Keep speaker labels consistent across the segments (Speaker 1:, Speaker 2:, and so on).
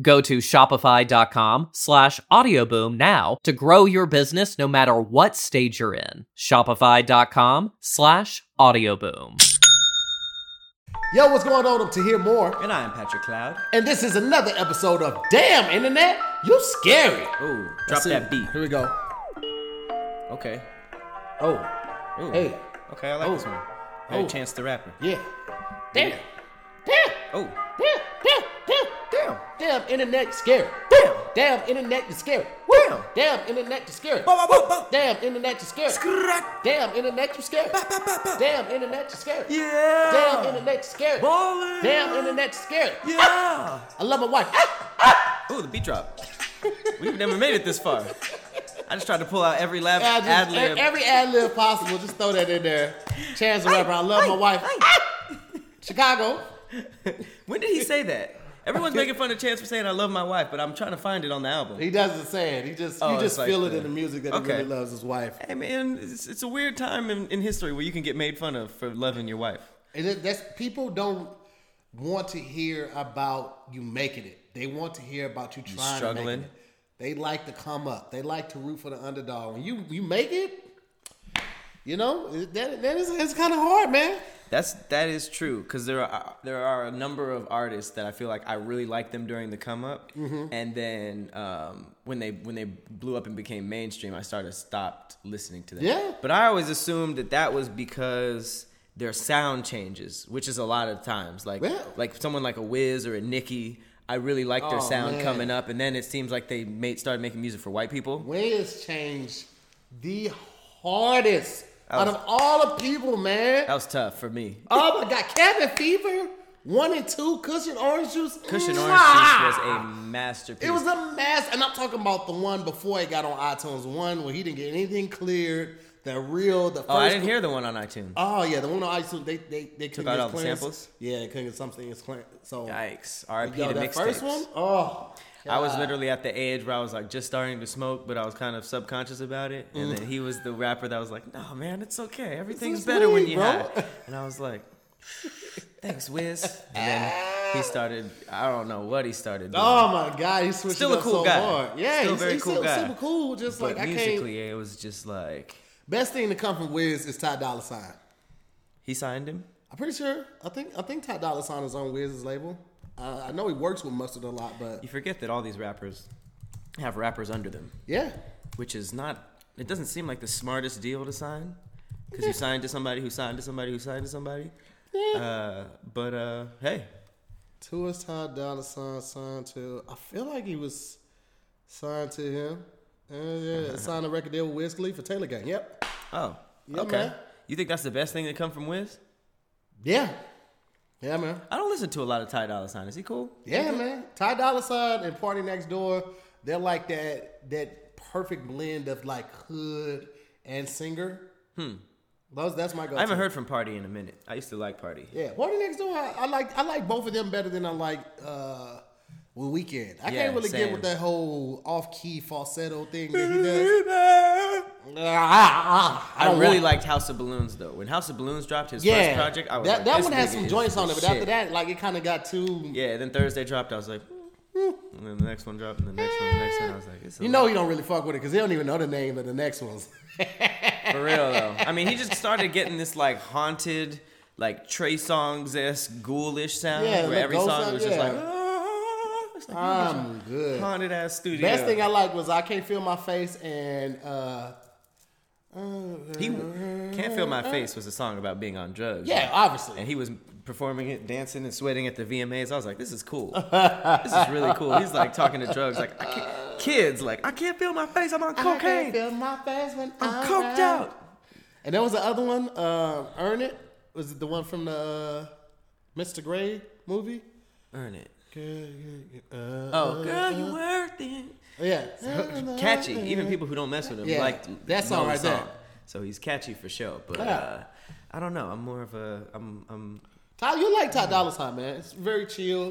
Speaker 1: Go to shopify.com slash audioboom now to grow your business no matter what stage you're in. Shopify.com slash audioboom.
Speaker 2: Yo, what's going on? To hear more,
Speaker 3: And I am Patrick Cloud.
Speaker 2: and this is another episode of Damn Internet, you scary.
Speaker 3: Ooh, drop
Speaker 2: Let's see.
Speaker 3: that beat.
Speaker 2: Here we go.
Speaker 3: Okay.
Speaker 2: Oh,
Speaker 3: Ooh.
Speaker 2: hey,
Speaker 3: Okay, I like
Speaker 2: Oh.
Speaker 3: this one. Hey,
Speaker 2: Oh.
Speaker 3: Chance the Rapper.
Speaker 2: yeah. Damn, damn,
Speaker 3: Oh,
Speaker 2: damn, damn, damn,
Speaker 3: damn.
Speaker 2: damn. Internet, you scary.
Speaker 3: Damn.
Speaker 2: Damn, internet, you scary.
Speaker 3: Damn.
Speaker 2: Damn, internet, you scary.
Speaker 3: Ba, ba, ba, ba.
Speaker 2: Damn, internet, you scary.
Speaker 3: Scrack.
Speaker 2: Damn, internet, you scary.
Speaker 3: Ba, ba, ba, ba.
Speaker 2: Damn, internet, you scary.
Speaker 3: Yeah.
Speaker 2: Damn, internet, you scary.
Speaker 3: Ballin'.
Speaker 2: Damn, internet, you scary.
Speaker 3: Yeah.
Speaker 2: I love my wife.
Speaker 3: Ooh, the beat drop. We've never made it this far. I just tried to pull out every lab
Speaker 2: Yeah, just
Speaker 3: ad lib.
Speaker 2: Every ad lib possible, just throw that in there. Chance the rapper, I love my wife. Chicago.
Speaker 3: when did he say that? Everyone's making fun of Chance for saying I love my wife, but I'm trying to find it on the album.
Speaker 2: He doesn't say it. He just
Speaker 3: Oh,
Speaker 2: you just
Speaker 3: like
Speaker 2: feel it in the music that
Speaker 3: Okay.
Speaker 2: he really loves his wife.
Speaker 3: Hey man, it's, it's a weird time in, in history where you can get made fun of for loving your wife.
Speaker 2: And it, that's people don't want to hear about you making it. They want to hear about you trying to
Speaker 3: struggling.
Speaker 2: make it. They like to come up. They like to root for the underdog. When you you make it, you know that that is it's kind of hard, man.
Speaker 3: That's that is true because there are there are a number of artists that I feel like I really liked them during the come up,
Speaker 2: Mm-hmm.
Speaker 3: and then um, when they when they blew up and became mainstream, I started stopped listening to them.
Speaker 2: Yeah.
Speaker 3: but I always assumed that that was because their sound changes, which is a lot of times like
Speaker 2: Yeah.
Speaker 3: like someone like a Wiz or a Nicki. I really like their
Speaker 2: Oh,
Speaker 3: sound
Speaker 2: man.
Speaker 3: coming up, and then it seems like they made started making music for white people.
Speaker 2: Wiz changed the hardest out of all the people, man.
Speaker 3: That was tough for me.
Speaker 2: Oh my God, Cabin Fever, one and two, Kush and Orange Juice.
Speaker 3: Kush and
Speaker 2: Orange!
Speaker 3: Juice was a masterpiece.
Speaker 2: It was a mess, and I'm talking about the one before it got on iTunes. One where he didn't get anything cleared. The real, the first.
Speaker 3: oh, I didn't hear the one on iTunes.
Speaker 2: Oh yeah, the one on iTunes. They they they couldn't
Speaker 3: out
Speaker 2: get
Speaker 3: all the samples?
Speaker 2: Yeah, they couldn't get something as clear. So
Speaker 3: Yikes! R.I.P.
Speaker 2: yo,
Speaker 3: to
Speaker 2: that first
Speaker 3: mixtapes.
Speaker 2: one. Oh,
Speaker 3: I was literally at the age where I was like just starting to smoke, but I was kind of subconscious about it. And
Speaker 2: Mm.
Speaker 3: then he was the rapper that was like, "No, man, it's okay. Everything's better when you
Speaker 2: bro."
Speaker 3: high." And I was like, "Thanks, Wiz." And then he started. I don't know what he started doing.
Speaker 2: Oh my God, he's
Speaker 3: Still a cool
Speaker 2: so
Speaker 3: guy.
Speaker 2: hard. Yeah,
Speaker 3: Still a
Speaker 2: he's,
Speaker 3: very
Speaker 2: he's
Speaker 3: cool
Speaker 2: still
Speaker 3: guy.
Speaker 2: super cool. Just
Speaker 3: but
Speaker 2: like
Speaker 3: musically, it was just like
Speaker 2: Best thing to come from Wiz is Ty Dolla Sign.
Speaker 3: he signed him.
Speaker 2: I'm pretty sure. I think I think Ty Dolla Sign is on Wiz's label. Uh, I know he works with Mustard a lot, but
Speaker 3: You forget that all these rappers have rappers under them,
Speaker 2: yeah,
Speaker 3: which is not. It doesn't seem like the smartest deal to sign because you signed to somebody who signed to somebody who signed to somebody. Uh, but uh, hey,
Speaker 2: Who is Ty Dolla Sign signed to? I feel like he was signed to him. Uh, yeah, signed a record deal with Wiz Khalifa Taylor Gang. Yep.
Speaker 3: Oh,
Speaker 2: Yeah,
Speaker 3: okay.
Speaker 2: man.
Speaker 3: You think that's the best thing that come from Wiz?
Speaker 2: Yeah. Yeah, man.
Speaker 3: I don't listen to a lot of Ty Dolla Sign. Is he cool?
Speaker 2: Yeah, man. Ty Dolla Sign and PartyNextDoor, they're like that that perfect blend of like hood and singer. Hmm. Those that's my go.
Speaker 3: I haven't heard from Party in a minute. I used to like Party.
Speaker 2: Yeah, PartyNextDoor. I, I like I like both of them better than I like uh Weeknd. I
Speaker 3: Yeah,
Speaker 2: can't really
Speaker 3: same.
Speaker 2: get with that whole off key falsetto thing that he does. Ah,
Speaker 3: I,
Speaker 2: don't
Speaker 3: really
Speaker 2: want-
Speaker 3: like House of Balloons though. When House of Balloons dropped his
Speaker 2: yeah.
Speaker 3: first project, I was
Speaker 2: that
Speaker 3: like,
Speaker 2: that one had some joints on it, but after that, like it kind of got too.
Speaker 3: yeah. Then Thursday dropped, I was like, hmm. and then the next one dropped, and the next one, the next one, I was like,
Speaker 2: You know, you don't really fuck with it because he don't even know the name of the next ones.
Speaker 3: For real though. I mean, he just started getting this like haunted, like Trey Songz esque ghoulish sound,
Speaker 2: Yeah,
Speaker 3: where every song
Speaker 2: sound,
Speaker 3: was just like, ah, like
Speaker 2: I'm good.
Speaker 3: haunted ass studio.
Speaker 2: Best thing I like was I can't feel my face and uh,
Speaker 3: he can't feel my face was a song about being on drugs.
Speaker 2: yeah, obviously.
Speaker 3: And he was performing it, dancing and sweating at the VMAs. I was like, this is cool. this is really cool. He's like talking to drugs, like I can't, kids, like I can't feel my face. I'm on cocaine.
Speaker 2: I can't feel my face when
Speaker 3: I'm coked out.
Speaker 2: And there was the other one, uh, Earn It. Was it the one from the uh, Mr. Gray movie?
Speaker 3: Earn it.
Speaker 2: Uh,
Speaker 3: Oh, girl, you worth it.
Speaker 2: Yeah.
Speaker 3: catchy. Even people who don't mess with him
Speaker 2: Yeah,
Speaker 3: like
Speaker 2: that song right there.
Speaker 3: So he's catchy for sure. But
Speaker 2: Yeah.
Speaker 3: uh, I don't know. I'm more of a I'm I'm
Speaker 2: Ty, you like Ty Dolla Sign, man. It's very chill.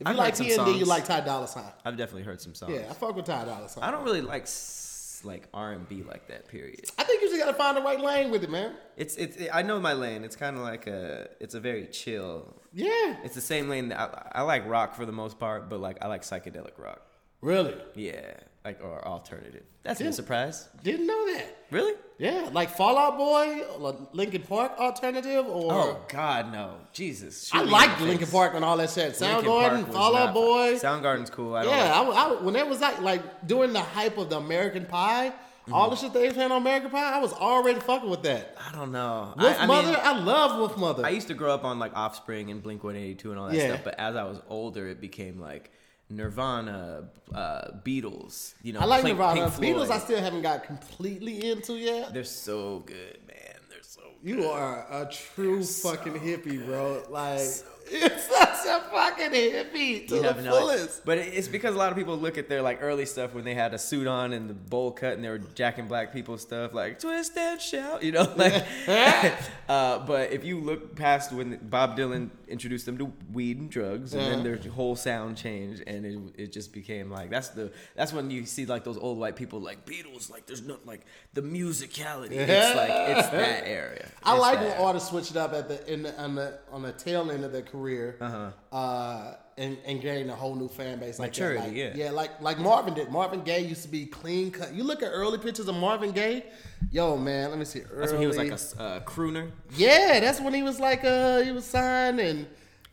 Speaker 2: If you
Speaker 3: I've
Speaker 2: like PND, you like Ty Dolla Sign.
Speaker 3: I've definitely heard some songs.
Speaker 2: Yeah, I fuck with Ty Dolla Sign.
Speaker 3: I don't really like like R and B like that. Period.
Speaker 2: I think you just gotta find the right lane with it, man.
Speaker 3: It's it's I know my lane. It's kind of like a it's a very chill.
Speaker 2: Yeah.
Speaker 3: It's the same lane that I, I like rock for the most part, but like I like psychedelic rock.
Speaker 2: Really?
Speaker 3: Yeah, like or alternative. That's a
Speaker 2: Yeah.
Speaker 3: surprise.
Speaker 2: Didn't know that.
Speaker 3: Really?
Speaker 2: Yeah, like Fall Out Boy, Linkin Park alternative, or
Speaker 3: Oh God, no! Jesus.
Speaker 2: I
Speaker 3: shoot me
Speaker 2: like
Speaker 3: in the
Speaker 2: Linkin
Speaker 3: face.
Speaker 2: Park and all that shit. Soundgarden, Fall
Speaker 3: Out
Speaker 2: Boy.
Speaker 3: Soundgarden's cool. I don't
Speaker 2: yeah,
Speaker 3: like-
Speaker 2: I, I, when it was like like during the hype of the American Pie, all the
Speaker 3: Mm-hmm.
Speaker 2: shit they was playing on American Pie, I was already fucking with that.
Speaker 3: I don't know.
Speaker 2: Wolf
Speaker 3: I, I
Speaker 2: Mother,
Speaker 3: mean,
Speaker 2: I love Wolfmother.
Speaker 3: I used to grow up on like Offspring and Blink One Eighty Two and all that
Speaker 2: Yeah.
Speaker 3: stuff, but as I was older, it became like Nirvana, uh, Beatles. You know,
Speaker 2: I like
Speaker 3: Pink-
Speaker 2: Nirvana.
Speaker 3: Pink
Speaker 2: Beatles, I still haven't got completely into yet.
Speaker 3: They're so good, man. They're so. Good.
Speaker 2: You are a true fucking hippie, bro. Like you're such a fucking hippie to
Speaker 3: You
Speaker 2: the
Speaker 3: no-
Speaker 2: fullest.
Speaker 3: But it's because a lot of people look at their like early stuff when they had a suit on and the bowl cut and they were jacking black people stuff like twist and shout, you know. Like, uh, but if you look past when Bob Dylan introduced them to weed and drugs, and then
Speaker 2: Uh-huh.
Speaker 3: their whole sound changed, and it, it just became like that's the that's when you see like those old white people like Beatles, like there's not like the musicality. It's like it's that area.
Speaker 2: I
Speaker 3: It's
Speaker 2: like
Speaker 3: that.
Speaker 2: when artists switched up at the in the, on the on the tail end of their career, uh and and a whole new fan base like.
Speaker 3: Uh-huh. Maturity,
Speaker 2: Like,
Speaker 3: yeah.
Speaker 2: yeah, like like Marvin did. Marvin Gaye used to be clean cut. You look at early pictures of Marvin Gaye, yo man, let me see. Early,
Speaker 3: That's when he was like a uh, crooner
Speaker 2: yeah, that's when he was like uh he was signed and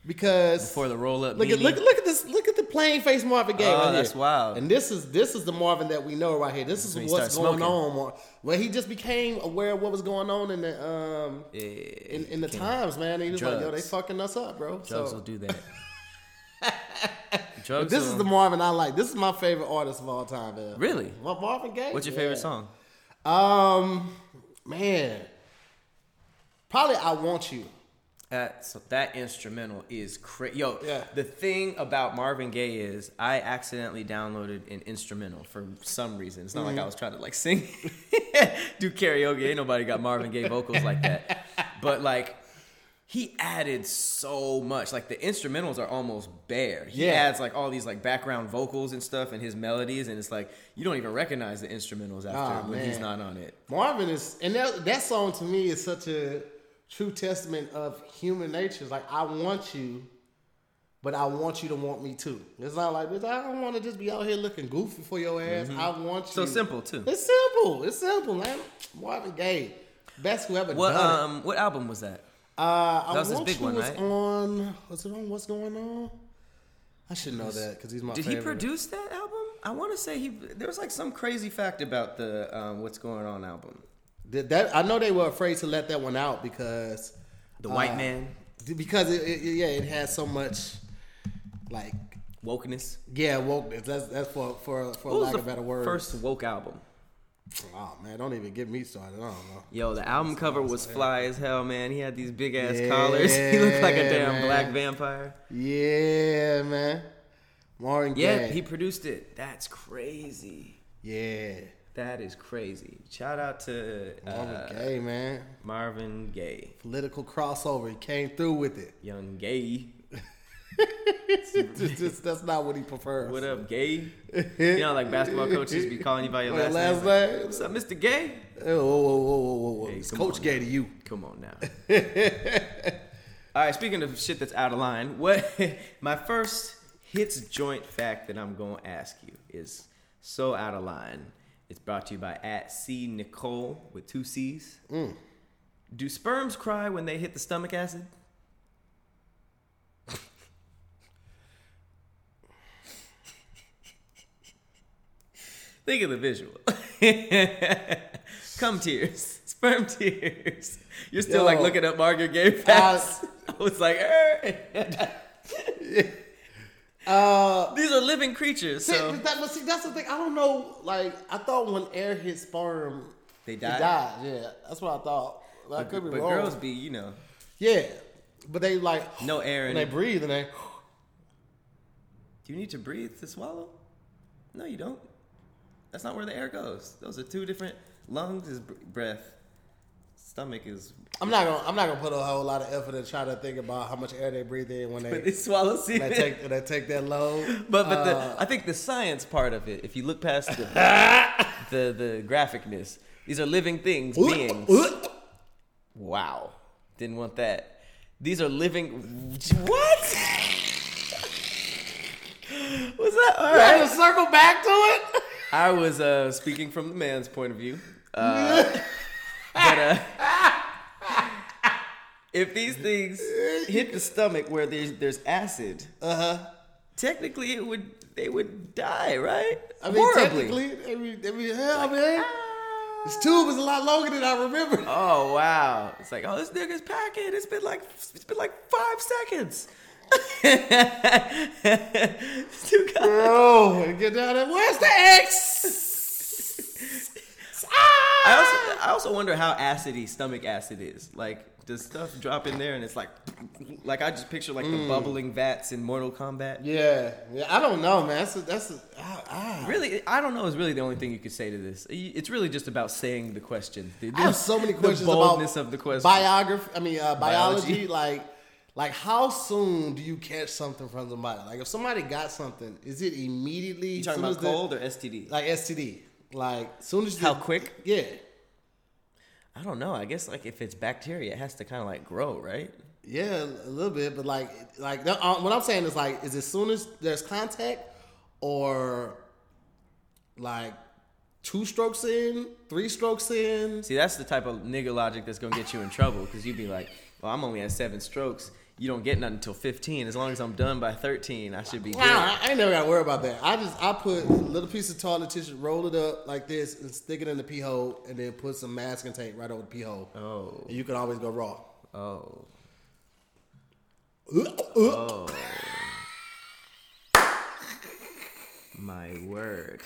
Speaker 2: because
Speaker 3: before the roll up.
Speaker 2: Look at look look at this look at the plain face Marvin Gaye.
Speaker 3: Oh,
Speaker 2: right
Speaker 3: that's
Speaker 2: here.
Speaker 3: wild.
Speaker 2: And this is this is the Marvin that we know right here. This is
Speaker 3: when
Speaker 2: what's going
Speaker 3: smoking.
Speaker 2: on. Well, he just became aware of what was going on in the um in, in the times, man. And he was like, "Yo, they fucking us up, bro."
Speaker 3: Drugs
Speaker 2: so,
Speaker 3: will do that.
Speaker 2: but
Speaker 3: Drugs.
Speaker 2: this is the Marvin I like. This is my favorite artist of all time, man.
Speaker 3: Really?
Speaker 2: Mar- Marvin Gaye.
Speaker 3: What's your
Speaker 2: Yeah.
Speaker 3: favorite song?
Speaker 2: Um, man, probably "I Want You."
Speaker 3: That so that instrumental is crazy. Yo,
Speaker 2: Yeah.
Speaker 3: the thing about Marvin Gaye is I accidentally downloaded an instrumental for some reason. It's not like I
Speaker 2: Mm-hmm.
Speaker 3: was trying to like sing, do karaoke. Ain't nobody got Marvin Gaye vocals like that. But like, he added so much. Like the instrumentals are almost bare. He
Speaker 2: Yeah.
Speaker 3: adds like all these like background vocals and stuff and his melodies, and it's like you don't even recognize the instrumentals after
Speaker 2: Ah,
Speaker 3: when he's not on it.
Speaker 2: Marvin is, and that that song to me is such a true testament of human nature. It's like I want you, but I want you to want me too. It's not like bitch, I don't want to just be out here looking goofy for your ass. I want you.
Speaker 3: So simple too.
Speaker 2: It's simple. It's simple, man. Marvin Gaye, best who ever
Speaker 3: What
Speaker 2: done it.
Speaker 3: um what album was that?
Speaker 2: Uh, I
Speaker 3: that was his
Speaker 2: want
Speaker 3: big
Speaker 2: you
Speaker 3: one,
Speaker 2: was
Speaker 3: right?
Speaker 2: on. Was it on? What's going on? I should know that because he's my.
Speaker 3: Did
Speaker 2: favorite.
Speaker 3: he produce that album? I want to say he. There was like some crazy fact about the um, "What's Going On" album.
Speaker 2: Did that? I know they were afraid to let that one out because
Speaker 3: The White
Speaker 2: Uh,
Speaker 3: Man,
Speaker 2: because it, it, yeah, it has so much like
Speaker 3: wokeness.
Speaker 2: yeah wokeness. That's that's for for for
Speaker 3: What
Speaker 2: lack of better word.
Speaker 3: first woke album?
Speaker 2: Oh man, don't even get me started. I don't know.
Speaker 3: Yo, the album cover was fly as hell, man. He had these big ass
Speaker 2: Yeah,
Speaker 3: collars. he looked like a damn
Speaker 2: man.
Speaker 3: black vampire.
Speaker 2: Yeah, man. Marvin
Speaker 3: Yeah, he produced it. That's crazy.
Speaker 2: yeah.
Speaker 3: That is crazy. Shout out to
Speaker 2: Marvin
Speaker 3: uh,
Speaker 2: Gaye, man.
Speaker 3: Marvin Gaye,
Speaker 2: Political crossover. He came through with it.
Speaker 3: young gay.
Speaker 2: Just- just- that's not what he prefers.
Speaker 3: What up, gay? You know, like basketball coaches be calling you by your last,
Speaker 2: last
Speaker 3: name.
Speaker 2: name?
Speaker 3: What's up, Mr. Gay?
Speaker 2: Oh, whoa, whoa, whoa, whoa, whoa, whoa.
Speaker 3: Hey,
Speaker 2: It's Coach Gay
Speaker 3: now.
Speaker 2: to you.
Speaker 3: Come on now. All right, speaking of shit that's out of line, what my first hits joint fact that I'm going to ask you is so out of line. It's brought to you by at C Nicole with two C's. Do sperms cry when they hit the stomach acid? Think of the visual. Come tears, sperm tears. You're still like looking up Margaret Gay facts. I was like, er.
Speaker 2: Uh,
Speaker 3: these are living creatures,
Speaker 2: see,
Speaker 3: so
Speaker 2: that, but see, that's the thing. I don't know. Like, I thought when air hit sperm,
Speaker 3: they
Speaker 2: it
Speaker 3: die.
Speaker 2: died. Yeah, that's what I thought. I
Speaker 3: But,
Speaker 2: could be
Speaker 3: but
Speaker 2: wrong.
Speaker 3: girls be, you know,
Speaker 2: yeah, but they like
Speaker 3: no air
Speaker 2: And
Speaker 3: in
Speaker 2: they breathe and they.
Speaker 3: Do you need to breathe to swallow? No, you don't. That's not where the air goes. Those are two different. Lungs is breath. Stomach is.
Speaker 2: I'm not gonna. I'm not gonna put a whole lot of effort in trying to think about how much air they breathe in when they,
Speaker 3: they swallow
Speaker 2: when they take they take that load.
Speaker 3: But but
Speaker 2: Uh,
Speaker 3: the I think the science part of it, if you look past the the, the graphicness, these are living things, beings. Wow, didn't want that. These are living. What? Was that all
Speaker 2: Trying
Speaker 3: right?
Speaker 2: to circle back to it.
Speaker 3: I was uh, speaking from the man's point of view. Uh, but uh, if these things hit the stomach where there's there's acid,
Speaker 2: Uh huh.
Speaker 3: technically it would they would die, right?
Speaker 2: I mean,
Speaker 3: Horribly.
Speaker 2: technically, every every hell, man. This tube is a lot longer than I remember.
Speaker 3: Oh wow! It's like, oh, this nigga's packing. It's been like it's been like five seconds. Still got-
Speaker 2: Bro, get down there. Where's the X?
Speaker 3: I also I also wonder how acidy stomach acid is. Like, does stuff drop in there and it's like, like I just picture like the bubbling vats in Mortal Kombat.
Speaker 2: Yeah, yeah. I don't know, man. That's a, that's a, ah, ah.
Speaker 3: Really, I don't know. Is really the only thing you could say to this. It's really just about saying the question. The,
Speaker 2: I have so many
Speaker 3: the
Speaker 2: questions
Speaker 3: boldness
Speaker 2: about
Speaker 3: of the question.
Speaker 2: biography. I mean, uh, biology.
Speaker 3: Biology.
Speaker 2: Like, like how soon do you catch something from somebody? Like, if somebody got something, is it immediately?
Speaker 3: you talking about
Speaker 2: as the-
Speaker 3: cold or STD?
Speaker 2: Like STD. Like, soon as
Speaker 3: How quick?
Speaker 2: Yeah,
Speaker 3: I don't know. I guess like if it's bacteria, it has to kind of like grow, right?
Speaker 2: yeah, a little bit. But like, like uh, what I'm saying is like, is as soon as there's contact, or like two strokes in, three strokes in.
Speaker 3: See, that's the type of nigga logic that's gonna get you in trouble because you'd be like, "Well, I'm only at seven strokes. You don't get nothing until 15. As long as I'm done by 13, I should be good."
Speaker 2: Nah, I ain't never got to worry about that. I just I put a little piece of toilet tissue, roll it up like this, and stick it in the pee hole, and then put some masking tape right over the pee hole.
Speaker 3: Oh,
Speaker 2: And you can always go raw.
Speaker 3: oh,
Speaker 2: Oh. oh.
Speaker 3: my word,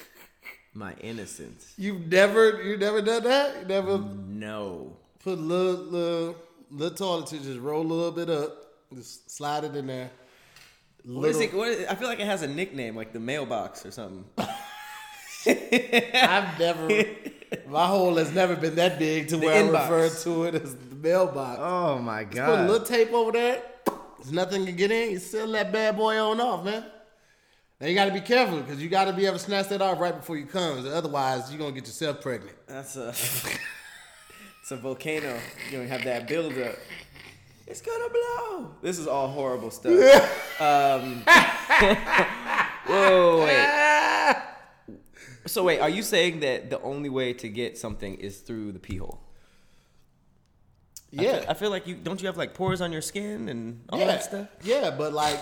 Speaker 3: my innocence.
Speaker 2: You've never you never done that. You never
Speaker 3: No.
Speaker 2: put a little little little toilet tissue, just roll a little bit up, just slide it in there.
Speaker 3: What is it? What is, I feel like it has a nickname, like the mailbox or something.
Speaker 2: I've never. My hole has never been that big to where I refer to it as the mailbox.
Speaker 3: Oh my God.
Speaker 2: Put a little tape over there. There's nothing can get in. You seal that bad boy on off, man. Now you got to be careful because you got to be able to snatch that off right before you come. Otherwise, you're gonna get yourself pregnant.
Speaker 3: That's a. it's a volcano. You don't have that buildup. It's gonna blow. This is all horrible stuff. um, whoa, wait. So wait, are you saying that the only way to get something is through the pee hole? I
Speaker 2: Yeah,
Speaker 3: feel, I feel like you don't you have like pores on your skin and all
Speaker 2: yeah,
Speaker 3: that stuff.
Speaker 2: yeah. But like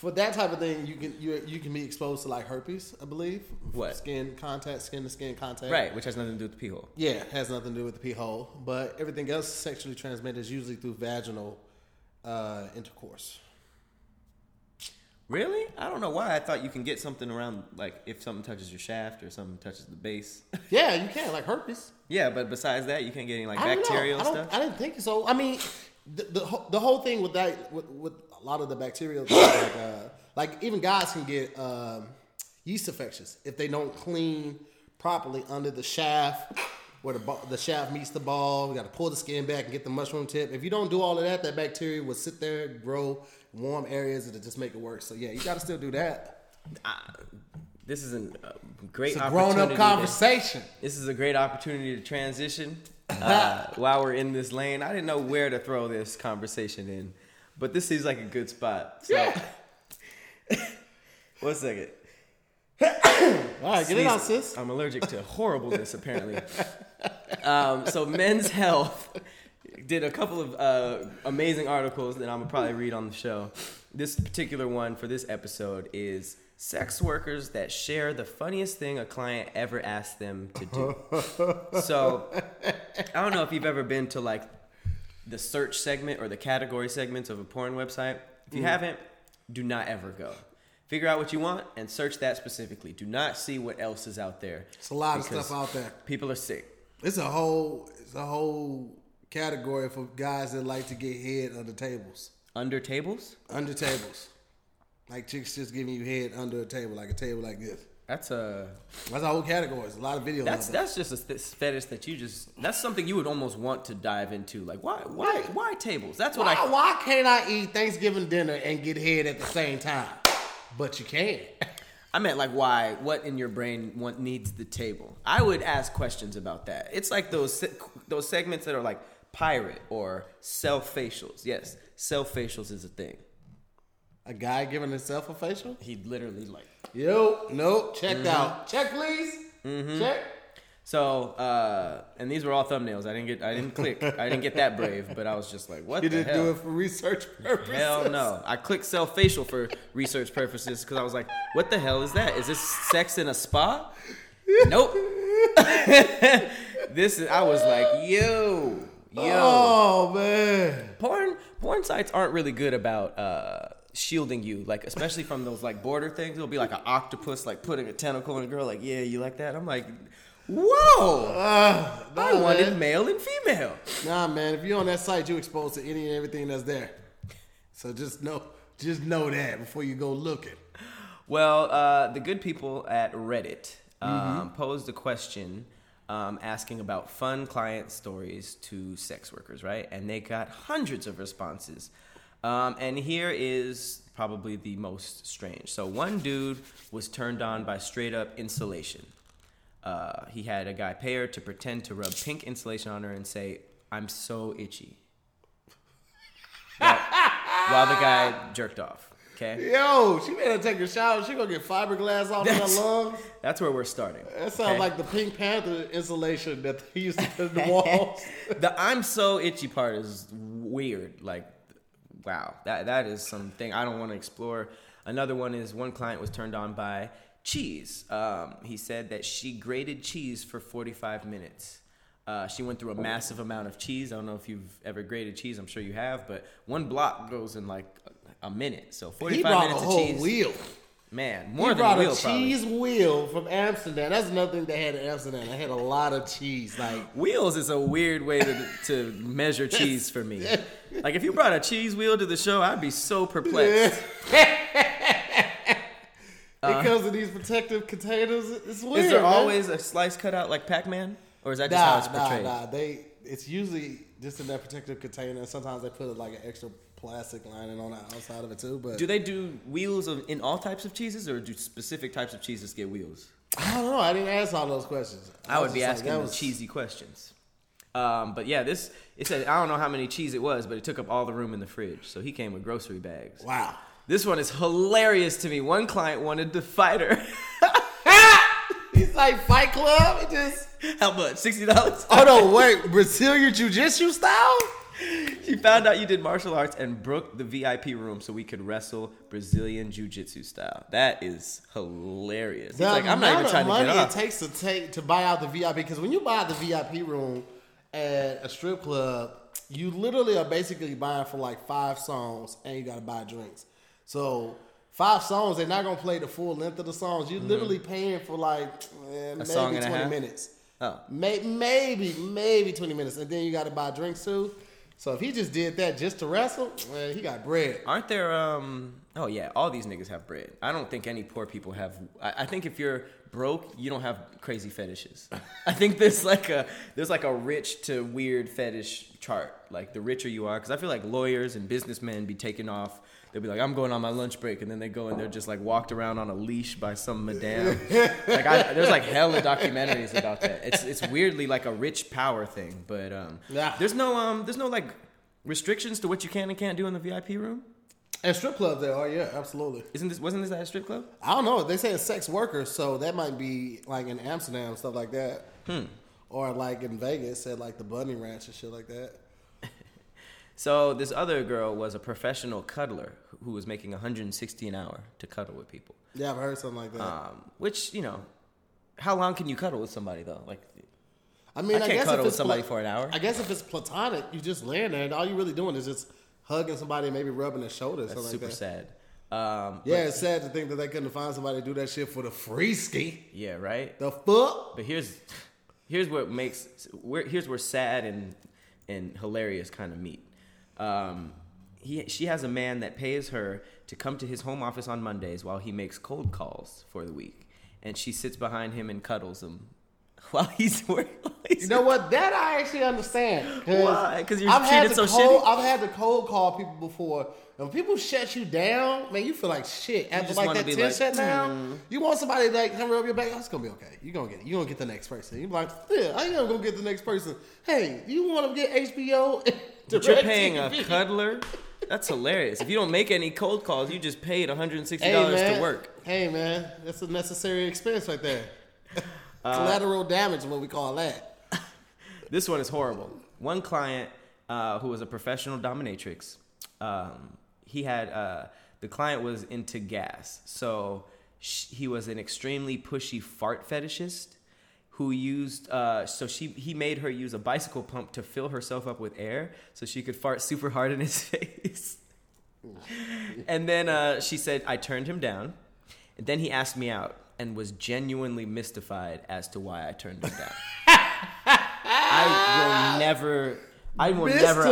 Speaker 2: for that type of thing, you can you you can be exposed to like herpes, I believe.
Speaker 3: What?
Speaker 2: skin contact, skin to skin contact.
Speaker 3: Right, which has nothing to do with the pee hole.
Speaker 2: Yeah, has nothing to do with the pee hole, but everything else sexually transmitted is usually through vaginal uh, intercourse.
Speaker 3: Really? I don't know why. I thought you can get something around like if something touches your shaft or something touches the base.
Speaker 2: Yeah, you can like herpes.
Speaker 3: yeah, but besides that, you can't get any like
Speaker 2: I don't know.
Speaker 3: bacterial
Speaker 2: I don't-
Speaker 3: stuff.
Speaker 2: I didn't think so. I mean, the the, whole- the whole thing with that with, with a lot of the bacterial like uh, like even guys can get um, yeast infections if they don't clean properly under the shaft where the the shaft meets the ball. You got to pull the skin back and get the mushroom tip. If you don't do all of that, that bacteria will sit there, grow warm areas, and just make it work. So yeah, you got to still do that.
Speaker 3: This is a uh, great
Speaker 2: It's a grown
Speaker 3: opportunity
Speaker 2: up
Speaker 3: to-
Speaker 2: conversation.
Speaker 3: This is a great opportunity to transition uh, while we're in this lane. I didn't know where to throw this conversation in, but this seems like a good spot. So,
Speaker 2: Yeah.
Speaker 3: one second.
Speaker 2: All right, get it out, sis.
Speaker 3: I'm allergic to horribleness, apparently. Um, so, Men's Health did a couple of uh, amazing articles that I'm gonna probably read on the show. This particular one for this episode is sex workers that share the funniest thing a client ever asked them to do. so, I don't know if you've ever been to like the search segment or the category segments of a porn website. If you mm. haven't, do not ever go. Figure out what you want and search that specifically. Do not see what else is out there.
Speaker 2: It's a lot of stuff out there.
Speaker 3: People are sick.
Speaker 2: It's a whole it's a whole category for guys that like to get head under tables.
Speaker 3: Under tables?
Speaker 2: Under tables. Like chicks just giving you head under a table, like a table like this.
Speaker 3: That's a
Speaker 2: That's a whole category. There's a lot of videos.
Speaker 3: that's that's just a fetish that you just that's something you would almost want to dive into. Like why why why tables? That's what
Speaker 2: why,
Speaker 3: I
Speaker 2: why can't I eat Thanksgiving dinner and get head at the same time? But you can.
Speaker 3: I meant like why what in your brain want, needs the table. I would ask questions about that. It's like those se- those segments that are like pirate or self facials. Yes, self facials is a thing.
Speaker 2: A guy giving himself a facial?
Speaker 3: He literally like
Speaker 2: Yo, nope, checked
Speaker 3: Mm-hmm.
Speaker 2: out. Check, please. Check.
Speaker 3: So, uh, and these were all thumbnails. I didn't get, I didn't click, I didn't get that brave, but I was just like, what
Speaker 2: You
Speaker 3: the
Speaker 2: didn't
Speaker 3: hell?
Speaker 2: do it for research purposes.
Speaker 3: Hell no. I clicked self facial for research purposes because I was like, what the hell is that? Is this sex in a spa? Nope. this is, I was like, yo, yo.
Speaker 2: Oh man.
Speaker 3: Porn, porn sites aren't really good about, uh, shielding you like especially from those like border things it'll be like an octopus like putting a tentacle in a girl like yeah you like that i'm like whoa
Speaker 2: Uh,
Speaker 3: i wanted
Speaker 2: man.
Speaker 3: male and female
Speaker 2: Nah, man. If you're on that site, you're exposed to any and everything that's there. So just know, just know that before you go looking.
Speaker 3: Well, uh, the good people at Reddit um,
Speaker 2: Mm-hmm.
Speaker 3: posed a question um, asking about fun client stories to sex workers, right? And they got hundreds of responses. Um, and here is probably the most strange. So, one dude was turned on by straight up insulation. Uh, he had a guy pay her to pretend to rub pink insulation on her and say, I'm so itchy. while, while the guy jerked off. Okay?
Speaker 2: Yo, she better take a shower. She gonna get fiberglass all in her lungs.
Speaker 3: That's where we're starting.
Speaker 2: That sounds
Speaker 3: okay?
Speaker 2: like the Pink Panther insulation that they used to put in the walls.
Speaker 3: the I'm so itchy part is weird. Like, wow, that that is something I don't want to explore. Another one is one client was turned on by cheese. Um, he said that she grated cheese for 45 minutes. Uh, she went through a massive amount of cheese. I don't know if you've ever grated cheese. I'm sure you have, but one block goes in like a, a minute. So 45
Speaker 2: he brought a
Speaker 3: minutes
Speaker 2: whole
Speaker 3: of cheese.
Speaker 2: wheel.
Speaker 3: Man,
Speaker 2: He
Speaker 3: more than
Speaker 2: brought
Speaker 3: a wheel,
Speaker 2: a
Speaker 3: probably.
Speaker 2: cheese wheel from Amsterdam. That's another thing they had in Amsterdam. They had a lot of cheese. Like
Speaker 3: Wheels is a weird way to, to measure cheese for me. Like if you brought a cheese wheel to the show, I'd be so perplexed.
Speaker 2: because uh, of these protective containers, it's weird.
Speaker 3: Is there
Speaker 2: man.
Speaker 3: always a slice cut out like Pac-Man, or is that just how
Speaker 2: Nah,
Speaker 3: it's
Speaker 2: nah,
Speaker 3: portrayed?
Speaker 2: nah. They it's usually just in that protective container. Sometimes they put like an extra plastic lining on the outside of it too. But
Speaker 3: Do they do wheels of, in all types of cheeses, or do specific types of cheeses get wheels?
Speaker 2: I don't know. I didn't ask all those questions.
Speaker 3: I would be
Speaker 2: just like,
Speaker 3: asking
Speaker 2: was-
Speaker 3: cheesy questions. Um, but yeah, this it said I don't know how many cheese it was, but it took up all the room in the fridge. So he came with grocery bags.
Speaker 2: Wow.
Speaker 3: This one is hilarious to me. One client wanted to fight her.
Speaker 2: He's like Fight Club. It just
Speaker 3: how much? Sixty dollars.
Speaker 2: oh no, wait, Brazilian Jiu Jitsu style.
Speaker 3: She found out you did martial arts and broke the VIP room so we could wrestle Brazilian Jiu Jitsu style. That is hilarious.
Speaker 2: The
Speaker 3: like, I'm not even trying to
Speaker 2: money
Speaker 3: get
Speaker 2: it
Speaker 3: off.
Speaker 2: takes to take to buy out the VIP because when you buy the VIP room at a strip club, you literally are basically buying for like five songs and you got to buy drinks. So five songs, they're not gonna play the full length of the songs. You're literally paying for like eh, maybe
Speaker 3: Mm-hmm. song and a
Speaker 2: twenty minutes.
Speaker 3: Oh.
Speaker 2: May, maybe maybe twenty minutes, and then you got to buy drinks too. So if he just did that just to wrestle, man, he got bread.
Speaker 3: Aren't there? Um. Oh yeah, all these niggas have bread. I don't think any poor people have. I, I think if you're broke, you don't have crazy fetishes. I think there's like a there's like a rich to weird fetish chart. Like the richer you are, because I feel like lawyers and businessmen be taking off. They'll be like, I'm going on my lunch break, and then they go and they're just like walked around on a leash by some madame. like I, there's like hella documentaries about that. It's it's weirdly like a rich power thing, but um, there's no um there's no like restrictions to what you can and can't do in the VIP room.
Speaker 2: At strip clubs there are, yeah, absolutely.
Speaker 3: Isn't this wasn't this at a strip club?
Speaker 2: I don't know. They say it's sex workers, so that might be like in Amsterdam, stuff like that.
Speaker 3: Hmm.
Speaker 2: Or like in Vegas at like the Bunny Ranch and shit like that.
Speaker 3: So this other girl was a professional cuddler who was making 160 an hour to cuddle with people.
Speaker 2: Yeah, I've heard something like that.
Speaker 3: Um, which you know, how long can you cuddle with somebody though? Like,
Speaker 2: I mean,
Speaker 3: I
Speaker 2: I,
Speaker 3: can't
Speaker 2: guess
Speaker 3: cuddle
Speaker 2: if
Speaker 3: with somebody
Speaker 2: pla-
Speaker 3: for an hour.
Speaker 2: I guess if it's platonic, you just laying there and all you're really doing is just hugging somebody, and maybe rubbing their shoulders.
Speaker 3: that's
Speaker 2: something
Speaker 3: super
Speaker 2: like that.
Speaker 3: sad. Um,
Speaker 2: Yeah, it's sad to think that they couldn't find somebody to do that shit for the free ski.
Speaker 3: yeah, right.
Speaker 2: The fuck?
Speaker 3: But here's here's what makes where here's where sad and and hilarious kind of meet. Um, he she has a man that pays her to come to his home office on Mondays while he makes cold calls for the week, and she sits behind him and cuddles him while he's working.
Speaker 2: You know what? That I actually understand.
Speaker 3: Why? Because you're
Speaker 2: I've
Speaker 3: treated so
Speaker 2: cold,
Speaker 3: shitty?
Speaker 2: I've had to cold call people before. And when people shut you down, man, you feel like shit. After
Speaker 3: just
Speaker 2: like that ten
Speaker 3: like,
Speaker 2: shut down,
Speaker 3: "Hmm."
Speaker 2: you want somebody to like come rub your back. Oh, it's gonna be okay. You gonna get it. You gonna get the next person. You like, yeah, I am gonna get the next person. Hey, you want to get HBO?
Speaker 3: But you're paying a cuddler. That's hilarious. If you don't make any cold calls, you just paid 160
Speaker 2: Hey
Speaker 3: dollars
Speaker 2: man,
Speaker 3: to work.
Speaker 2: Hey man, that's a necessary expense right there.
Speaker 3: Uh,
Speaker 2: Collateral damage, what we call that.
Speaker 3: This one is horrible. One client uh, who was a professional dominatrix, um, he had uh, the client was into gas, so sh- he was an extremely pushy fart fetishist who used uh, so she he made her use a bicycle pump to fill herself up with air so she could fart super hard in his face. and then uh, she said I turned him down, and then he asked me out and was genuinely mystified as to why I turned him down. I will never. I will never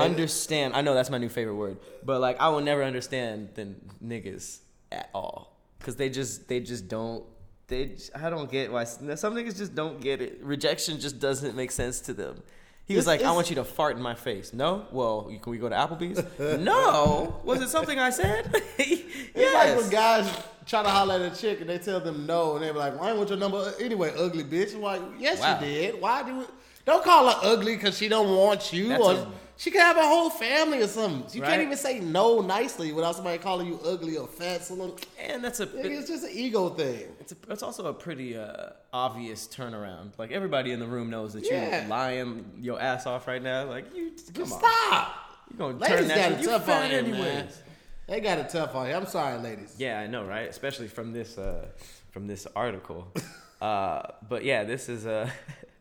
Speaker 3: understand. I know that's my new favorite word, but like I will never understand the niggas at all because they just they just don't. They I don't get why some niggas just don't get it. Rejection just doesn't make sense to them. He was
Speaker 2: It's-
Speaker 3: like, "I want you to fart in my face." No, well, can we go to Applebee's? no, was it something I said? yes.
Speaker 2: It's like when guys try to holler at a chick and they tell them no, and they be like, "Why want your number anyway, ugly bitch?" I'm like, yes,
Speaker 3: Wow.
Speaker 2: you did. Why do? Don't call her ugly because she don't want you,
Speaker 3: That's
Speaker 2: or
Speaker 3: a-
Speaker 2: she could have a whole family or something. You
Speaker 3: Right.
Speaker 2: can't even say no nicely without somebody calling you ugly or fat. So
Speaker 3: and that's a
Speaker 2: it's just an ego thing.
Speaker 3: It's, a, it's also a pretty uh, obvious turnaround. Like everybody in the room knows that
Speaker 2: Yeah.
Speaker 3: you're lying your ass off right now. Like you, come on,
Speaker 2: Stop.
Speaker 3: You're gonna
Speaker 2: Ladies
Speaker 3: turn that
Speaker 2: it.
Speaker 3: You
Speaker 2: tough
Speaker 3: fat
Speaker 2: on here, man. They got it tough on here. I'm sorry, ladies.
Speaker 3: Yeah, I know, right? Especially from this uh, from this article. uh, but yeah, this is uh,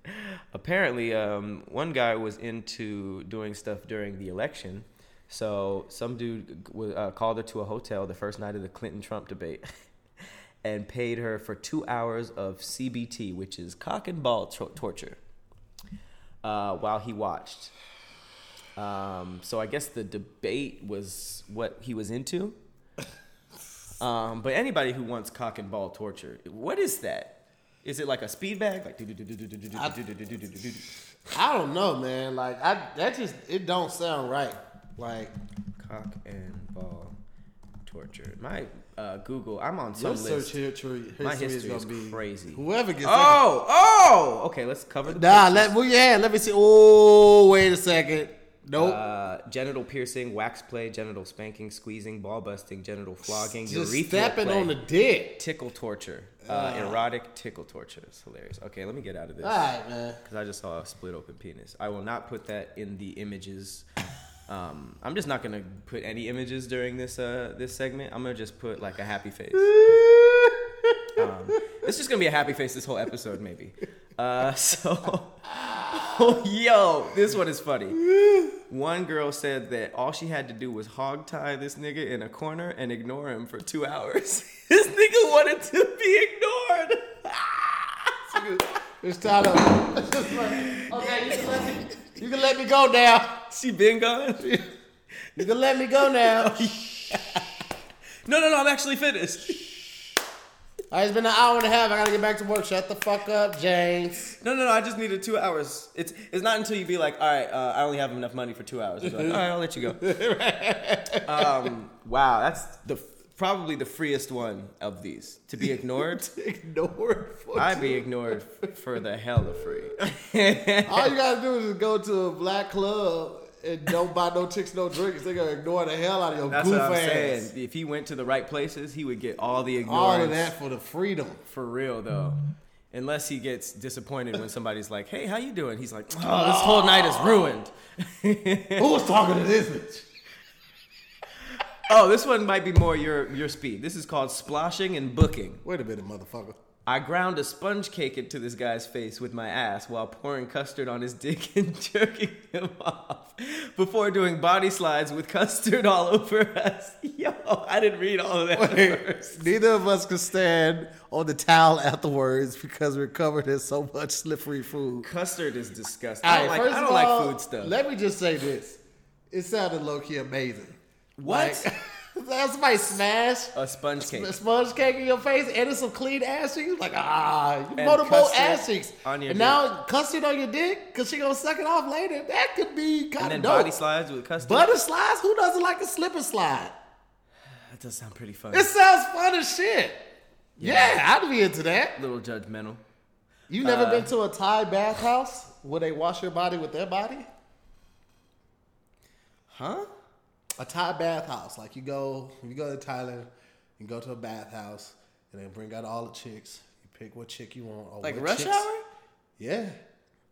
Speaker 3: apparently um, one guy was into doing stuff during the election. So some dude w- uh, called her to a hotel the first night of the Clinton Trump debate. And paid her for two hours of CBT, which is cock and ball tor- torture, uh, while he watched. Um, so I guess the debate was what he was into. Um, but anybody who wants cock and ball torture, what is that? Is it like a speed bag? Like
Speaker 2: I don't know, man. Like I that just it don't sound right. Like
Speaker 3: cock and ball torture. My uh, Google, I'm on some
Speaker 2: Your
Speaker 3: list.
Speaker 2: Search history,
Speaker 3: My history is,
Speaker 2: is
Speaker 3: crazy.
Speaker 2: Whoever gets
Speaker 3: oh oh okay, let's cover the
Speaker 2: nah. Pictures. Let well yeah. Let me see. Oh wait a second. Nope.
Speaker 3: Uh, genital piercing, wax play, genital spanking, squeezing, ball busting, genital flogging,
Speaker 2: Just
Speaker 3: urethral
Speaker 2: stepping
Speaker 3: play,
Speaker 2: on the dick.
Speaker 3: tickle torture, uh, erotic tickle torture. It's hilarious. Okay, let me get out of this.
Speaker 2: All right, man.
Speaker 3: because I just saw a split open penis. I will not put that in the images. Um, I'm just not gonna put any images during this uh, this segment. I'm gonna just put like a happy face. Um, it's just gonna be a happy face this whole episode, maybe. Uh, so, oh, yo, this one is funny. One girl said that all she had to do was hog tie this nigga in a corner and ignore him for two hours. this nigga wanted to be ignored.
Speaker 2: It's time to. okay, you can, let me, you can let me go now.
Speaker 3: she been gone.
Speaker 2: You can let me go now.
Speaker 3: No, no, no, I'm actually finished.
Speaker 2: Right, it's been an hour and a half. I gotta get back to work. Shut the fuck up, James.
Speaker 3: No, no, no. I just needed two hours. It's it's not until you be like, all right, uh, I only have enough money for two hours. Like, all right, I'll let you go. um, wow, that's the probably the freest one of these to be ignored.
Speaker 2: Ignore it. for
Speaker 3: I'd be ignored for the hell of free.
Speaker 2: All you gotta do is go to a black club and don't buy no chicks, no drinks. they're gonna ignore the hell out of your
Speaker 3: That's
Speaker 2: goof
Speaker 3: what I'm
Speaker 2: ass.
Speaker 3: saying. If he went to the right places, he would get all the ignorance.
Speaker 2: All of that for the freedom.
Speaker 3: For real though. Unless he gets disappointed when somebody's like, "Hey, how you doing?" He's like, "Oh, this ah. whole night is ruined."
Speaker 2: Who was talking to this bitch?
Speaker 3: oh, this one might be more your your speed. This is called splashing and booking.
Speaker 2: Wait a minute, motherfucker.
Speaker 3: I ground a sponge cake into this guy's face with my ass while pouring custard on his dick and jerking him off before doing body slides with custard all over us. Yo, I didn't read all of that first.
Speaker 2: Neither of us could stand on the towel afterwards because we're covered in so much slippery food.
Speaker 3: Custard is disgusting. I don't, like, I don't like
Speaker 2: all,
Speaker 3: food stuff.
Speaker 2: Let me just say this. It sounded low key amazing.
Speaker 3: What?
Speaker 2: Like, that's somebody smash
Speaker 3: a sponge cake.
Speaker 2: a sponge cake in your face and it's some clean ass cheeks. Like, ah, you motorboat ass cheeks.
Speaker 3: on your
Speaker 2: and now custard on your dick because she gonna suck it off later. That could be kind of dope.
Speaker 3: body slides with custard.
Speaker 2: Butter slides? Who doesn't like a slipper slide?
Speaker 3: that does sound pretty fun.
Speaker 2: It sounds fun as shit. Yeah, I'd be into that.
Speaker 3: a little judgmental.
Speaker 2: You never
Speaker 3: Uh,
Speaker 2: been to a Thai bathhouse where they wash your body with their body?
Speaker 3: Huh?
Speaker 2: A Thai bathhouse. Like you go, you go to Thailand, you go to a bathhouse, and they bring out all the chicks. You pick what chick you want. Or
Speaker 3: Like
Speaker 2: what
Speaker 3: rush
Speaker 2: chicks-
Speaker 3: hour?
Speaker 2: Yeah.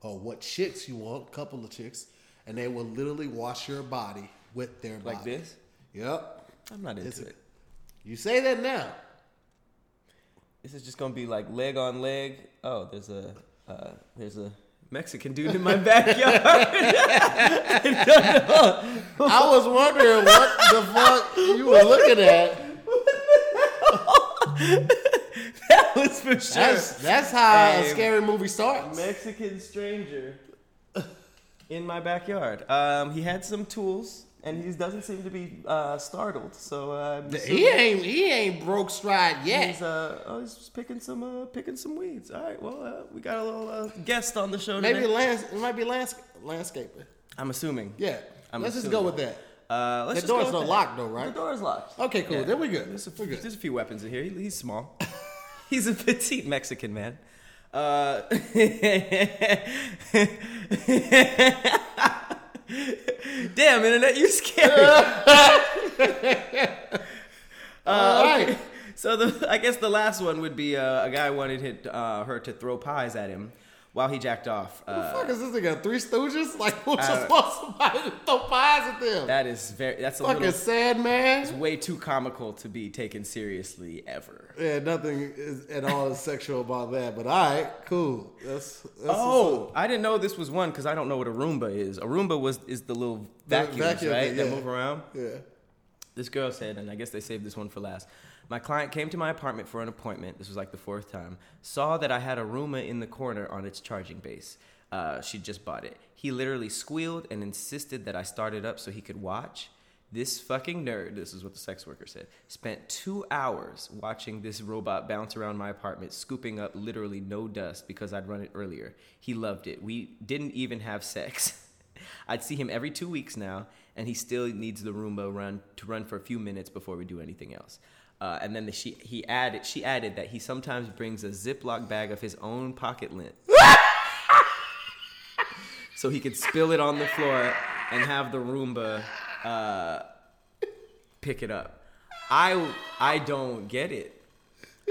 Speaker 2: Or what chicks you want, a couple of chicks. And they will literally wash your body with their body.
Speaker 3: Like this?
Speaker 2: Yep.
Speaker 3: I'm not into
Speaker 2: It's-
Speaker 3: it.
Speaker 2: You say that now.
Speaker 3: This is just gonna be like leg on leg. Oh, there's a uh, there's a Mexican dude in my backyard.
Speaker 2: I was wondering what the fuck you were looking at.
Speaker 3: that was for sure.
Speaker 2: That's that's how
Speaker 3: Hey,
Speaker 2: a scary movie starts.
Speaker 3: Mexican stranger in my backyard. Um, he had some tools, and he doesn't seem to be uh, startled. So uh,
Speaker 2: He ain't he ain't broke stride yet.
Speaker 3: He's uh, oh, he's just picking some uh, picking some weeds. All right, well, uh, we got a little uh, guest on the show
Speaker 2: Maybe
Speaker 3: today.
Speaker 2: lands it might be lands- landscaping.
Speaker 3: I'm assuming.
Speaker 2: Yeah.
Speaker 3: I'm
Speaker 2: Let's just go with that.
Speaker 3: Uh, let's
Speaker 2: The door's not locked though, right?
Speaker 3: The door's locked.
Speaker 2: Okay, cool.
Speaker 3: Yeah.
Speaker 2: Then we good.
Speaker 3: There's a,
Speaker 2: We're good.
Speaker 3: there's a few weapons in here. He, he's small. he's a petite Mexican man. Uh, Damn, internet, you scary.
Speaker 2: All right.
Speaker 3: So the, I guess the last one would be uh, a guy wanted hit, uh, her to throw pies at him while he jacked off.
Speaker 2: the
Speaker 3: Uh,
Speaker 2: fuck is this nigga? Three Stooges? Like, who just
Speaker 3: Uh,
Speaker 2: wants somebody to throw pies at them?
Speaker 3: that is very. That's a
Speaker 2: Fucking
Speaker 3: little.
Speaker 2: sad man.
Speaker 3: It's way too comical to be taken seriously ever.
Speaker 2: Yeah, nothing is at all is sexual about that. But all right, cool. That's, that's
Speaker 3: Oh. I didn't know this was one because I don't know what a Roomba is. A Roomba was is the little
Speaker 2: The
Speaker 3: vacuums,
Speaker 2: vacuum
Speaker 3: right?
Speaker 2: thing,
Speaker 3: That move around.
Speaker 2: yeah.
Speaker 3: This girl said, and I guess they saved this one for last. My client came to my apartment for an appointment. This was like the fourth time. Saw that I had a Roomba in the corner on its charging base. Uh, she just bought it. He literally squealed and insisted that I start it up so he could watch. This fucking nerd, this is what the sex worker said, spent two hours watching this robot bounce around my apartment, scooping up literally no dust because I'd run it earlier. He loved it. We didn't even have sex. I'd see him every two weeks now, and he still needs the Roomba run to run for a few minutes before we do anything else. Uh, and then the, she he added she added that he sometimes brings a Ziploc bag of his own pocket lint, so he could spill it on the floor and have the Roomba uh, pick it up. I I don't get it.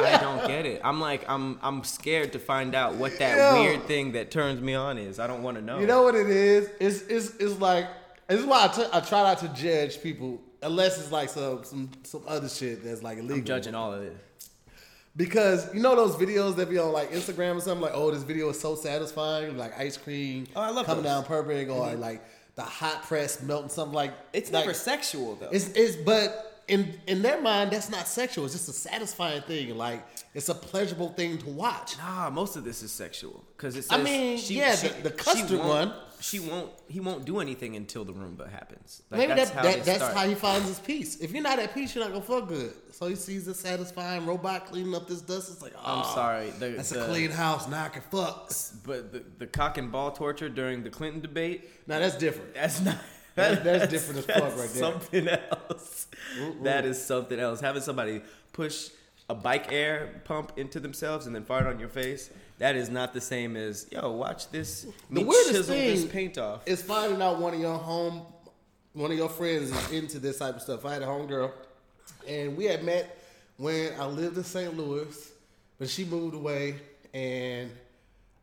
Speaker 3: I don't get it. I'm like I'm I'm scared to find out what that
Speaker 2: Yo.
Speaker 3: weird thing that turns me on is. I don't want to know.
Speaker 2: You know what it is? It's it's it's like this is why I t- I try not to judge people unless it's like some some some other shit that's like illegal.
Speaker 3: I'm judging all of it.
Speaker 2: because you know those videos that be on like Instagram or something like oh this video is so satisfying like ice cream
Speaker 3: Oh, I love
Speaker 2: coming
Speaker 3: those.
Speaker 2: down perfect or mm-hmm. like the hot press melting something like
Speaker 3: It's
Speaker 2: like,
Speaker 3: never sexual though.
Speaker 2: It's it's but in in their mind that's not sexual. It's just a satisfying thing. Like it's a pleasurable thing to watch.
Speaker 3: Nah, most of this is sexual because it's.
Speaker 2: I mean,
Speaker 3: she-
Speaker 2: yeah,
Speaker 3: she-
Speaker 2: the, the custard one.
Speaker 3: She won't. He won't do anything until the Roomba happens. Like,
Speaker 2: Maybe
Speaker 3: that's
Speaker 2: that,
Speaker 3: how
Speaker 2: that that's
Speaker 3: start.
Speaker 2: how he finds his peace. If you're not at peace, you're not gonna fuck good. So he sees a satisfying robot cleaning up this dust. It's like, oh,
Speaker 3: I'm ah, sorry. The,
Speaker 2: that's
Speaker 3: the,
Speaker 2: a clean house. Now I can fuck.
Speaker 3: But the, the cock and ball torture during the Clinton debate.
Speaker 2: Now that's different.
Speaker 3: That's not.
Speaker 2: That's- that's different as fuck right there.
Speaker 3: Something else. That is something else. Having somebody push a bike air pump into themselves and then fart on your face. That is not the same as yo. Watch this.
Speaker 2: The weirdest
Speaker 3: chisel this paint off.
Speaker 2: is finding out one of your home, one of your friends is into this type of stuff. I had a homegirl, and we had met when I lived in St. Louis, but she moved away, and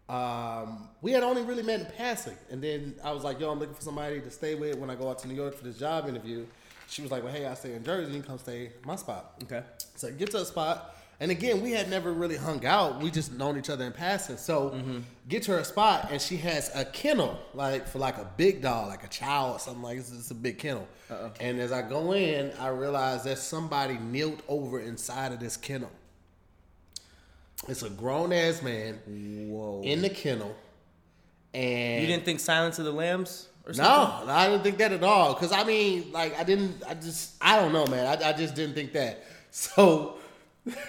Speaker 2: um, we had only really met in passing. And then I was like, "Yo, I'm looking for somebody to stay with when I go out to New York for this job interview." She was like, "Well, hey, I stay in Jersey. You can come stay my spot."
Speaker 3: Okay.
Speaker 2: So get to a spot. And again, we had never really hung out. We just known each other in passing. So mm-hmm. get to her spot, and she has a kennel, like for like a big dog, like a child or something like this. It's a big kennel. And as I go in, I realize that somebody knelt over inside of this kennel. It's a grown ass man
Speaker 3: Whoa.
Speaker 2: in the kennel, and
Speaker 3: you didn't think Silence of the Lambs or
Speaker 2: no,
Speaker 3: something?
Speaker 2: no, I didn't think that at all. Cause I mean, like, I didn't. I just, I don't know, man. I, I just didn't think that. So,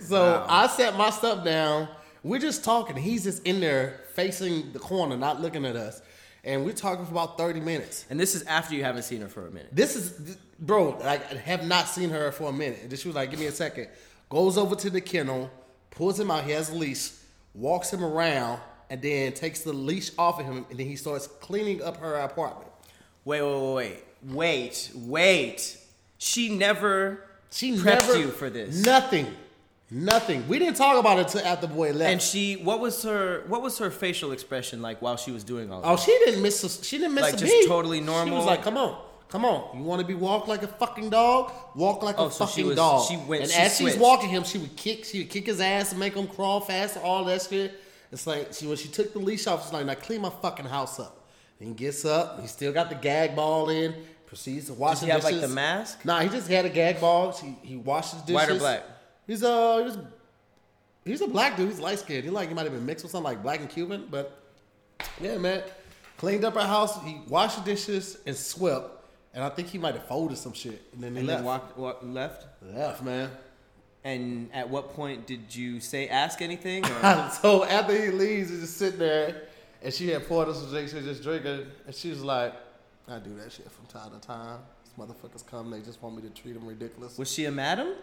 Speaker 2: so
Speaker 3: Wow.
Speaker 2: I set my stuff down. We're just talking. He's just in there facing the corner, not looking at us, and we're talking for about thirty minutes.
Speaker 3: And this is after you haven't seen her for a minute.
Speaker 2: This is, bro. Like, I have not seen her for a minute. And she was like, "Give me a second. Goes over to the kennel, pulls him out. He has a leash, walks him around, and then takes the leash off of him, and then he starts cleaning up her apartment.
Speaker 3: Wait, wait, wait, wait, wait, wait. She never
Speaker 2: She
Speaker 3: prepped
Speaker 2: never
Speaker 3: you for this.
Speaker 2: Nothing, nothing. We didn't talk about it until after the boy left.
Speaker 3: And she, what was her, what was her facial expression like while she was doing all
Speaker 2: oh,
Speaker 3: that?
Speaker 2: she didn't miss. A, she didn't miss
Speaker 3: Like,
Speaker 2: a
Speaker 3: just
Speaker 2: beat.
Speaker 3: totally normal.
Speaker 2: She was like, "Come on, come on. You want to be walked like a fucking dog? Walk like
Speaker 3: Oh,
Speaker 2: a
Speaker 3: so she
Speaker 2: fucking
Speaker 3: was-
Speaker 2: dog."
Speaker 3: she went-
Speaker 2: and
Speaker 3: she
Speaker 2: as
Speaker 3: switched.
Speaker 2: she's walking him, she would kick. She would kick his ass and make him crawl faster. All that shit. It's like she when she took the leash off, she's like, "Now clean my fucking house up." And he gets up. He still got the gag ball in. Proceeds to wash
Speaker 3: Does he
Speaker 2: the
Speaker 3: have like the mask?
Speaker 2: Nah, he just had a gag ball. He he washes dishes.
Speaker 3: White or black?
Speaker 2: He's uh he was, he's a black dude. He's light skinned. He like he might have been mixed with something like black and Cuban, but yeah, man. Cleaned up our house. He washed the dishes and swept. And I think he might have folded some shit. And then he
Speaker 3: And
Speaker 2: left.
Speaker 3: then walked, walked, left.
Speaker 2: left, man.
Speaker 3: And at what point did you say ask anything? Or?
Speaker 2: so after he leaves, he's just sitting there, and she had poured us some drinks. She was just drinking, and she was like, "I do that shit from time to time. These motherfuckers come, they just want me to treat them ridiculous."
Speaker 3: was she a madam?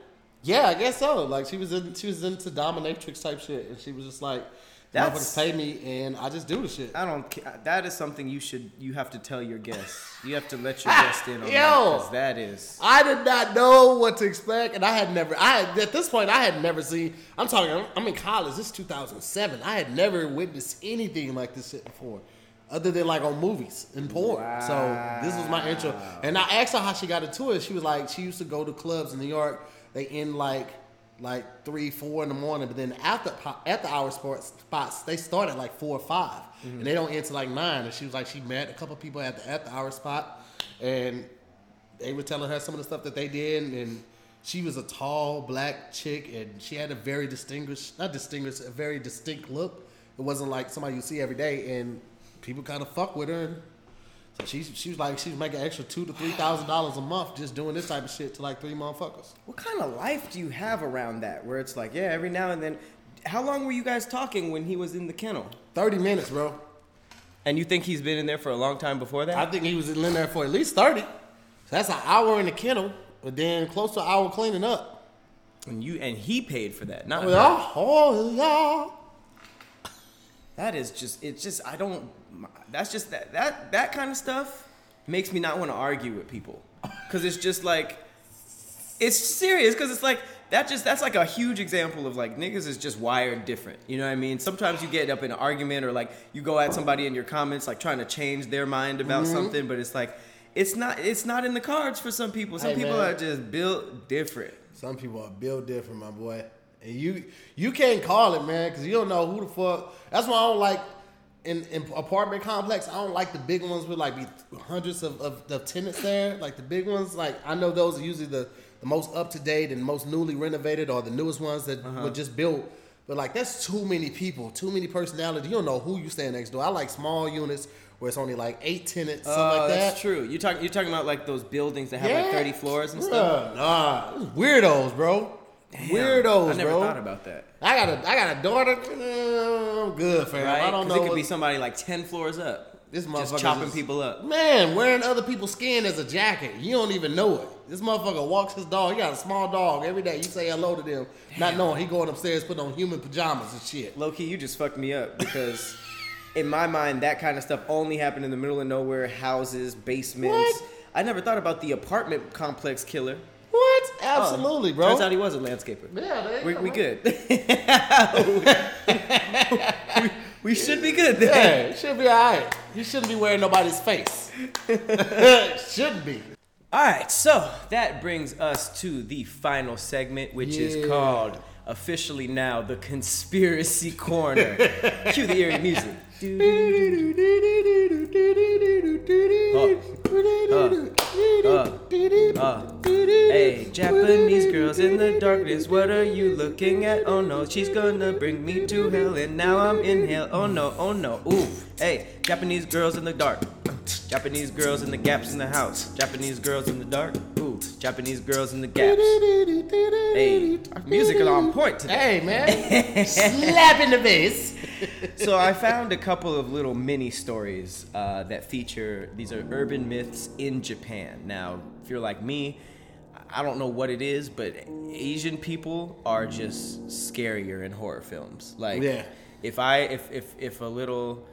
Speaker 2: Yeah, I guess so. Like she was in, she was into dominatrix type shit, and she was just like,
Speaker 3: That's-
Speaker 2: "Motherfuckers pay me, and I just do the shit."
Speaker 3: I don't. That is something you should. You have to tell your guests. You have to let your guest in on that because that is.
Speaker 2: I did not know what to expect, and I had never. I at this point I had never seen. I'm talking. I'm, I'm in college. This is 2007. I had never witnessed anything like this shit before, other than like on movies and porn. So this was my intro, and I asked her how she got into it. She was like, she used to go to clubs in New York. They end like like three, four in the morning, but then after after hour sports spots, they start at like four or 5 mm-hmm. and they don't end till like nine. And she was like, she met a couple people at the at the hour spot, and they were telling her some of the stuff that they did, and she was a tall black chick, and she had a very distinguished, not distinguished, a very distinct look. It wasn't like somebody you see every day, and people kind of fuck with her. And so she she was like she was making extra two to three thousand dollars a month just doing this type of shit to like three motherfuckers.
Speaker 3: What kind of life do you have around that? Where it's like, yeah, every now and then. How long were you guys talking when he was in the kennel?
Speaker 2: Thirty minutes, bro.
Speaker 3: And you think he's been in there for a long time before that?
Speaker 2: I think he was in there for at least thirty. So that's an hour in the kennel, but then close to an hour cleaning up.
Speaker 3: and you and he paid for that. Not her.
Speaker 2: Oh, oh yeah.
Speaker 3: That is just it's just I don't that's just that that that kind of stuff makes me not want to argue with people cuz it's just like it's serious cuz it's like that just that's like a huge example of like niggas is just wired different. You know what I mean? Sometimes you get up in an argument or like you go at somebody in your comments like trying to change their mind about
Speaker 2: Mm-hmm.
Speaker 3: something, but it's like it's not it's not in the cards for some people. Some
Speaker 2: Hey,
Speaker 3: people
Speaker 2: man.
Speaker 3: are just built different.
Speaker 2: Some people are built different, my boy. And you you can't call it, man, because you don't know who the fuck. That's why I don't like in, in apartment complex. I don't like the big ones with like be hundreds of, of, of tenants there. Like the big ones, like I know those are usually the, the most up to date and most newly renovated or the newest ones that uh-huh. were just built. But like that's too many people, too many personalities. You don't know who you stand next door. I like small units where it's only like eight tenants, something
Speaker 3: Oh,
Speaker 2: like that.
Speaker 3: that's true. You talk. You're talking about like those buildings that have like 30 floors and
Speaker 2: Bruh,
Speaker 3: stuff.
Speaker 2: Nah, weirdos, bro. Weirdos,
Speaker 3: I never
Speaker 2: bro.
Speaker 3: thought about that.
Speaker 2: I got a I got a daughter. uh, I'm good, fam.
Speaker 3: Right?
Speaker 2: I don't know.
Speaker 3: It could
Speaker 2: what-
Speaker 3: be somebody like 10 floors up.
Speaker 2: This
Speaker 3: just
Speaker 2: motherfucker
Speaker 3: chopping
Speaker 2: just-
Speaker 3: people up.
Speaker 2: Man, wearing other people's skin as a jacket. You don't even know it. This motherfucker walks his dog. He got a small dog. Every day you say hello to them, not knowing he going upstairs putting on human pajamas and shit.
Speaker 3: Low key, you just fucked me up because in my mind, that kind of stuff only happened in the middle of nowhere, houses, basements.
Speaker 2: What?
Speaker 3: I never thought about the apartment complex killer.
Speaker 2: What?
Speaker 3: Oh,
Speaker 2: Absolutely, bro.
Speaker 3: Turns out he was a landscaper.
Speaker 2: yeah, there
Speaker 3: We,
Speaker 2: go,
Speaker 3: we good. we, we should be good then.
Speaker 2: Yeah, it should be alright. You shouldn't be wearing nobody's face. shouldn't be.
Speaker 3: All right, so that brings us to the final segment, which is called officially now the conspiracy corner. Cue the eerie music. Hey, Japanese girls in the darkness, what are you looking at? Oh no, she's gonna bring me to hell, and now I'm in hell. Oh no, oh no, ooh. Hey, Japanese girls in the dark. Japanese girls in the gaps in the house. Japanese girls in the dark. Ooh, Japanese girls in the gaps. Hey, music is on point today.
Speaker 2: Hey, man. Slap in the face.
Speaker 3: so I found a couple of little mini stories uh, that feature these are urban myths in Japan. Now, if you're like me, I don't know what it is, but Asian people are just scarier in horror films. Like,
Speaker 2: Yeah.
Speaker 3: if I if if if a little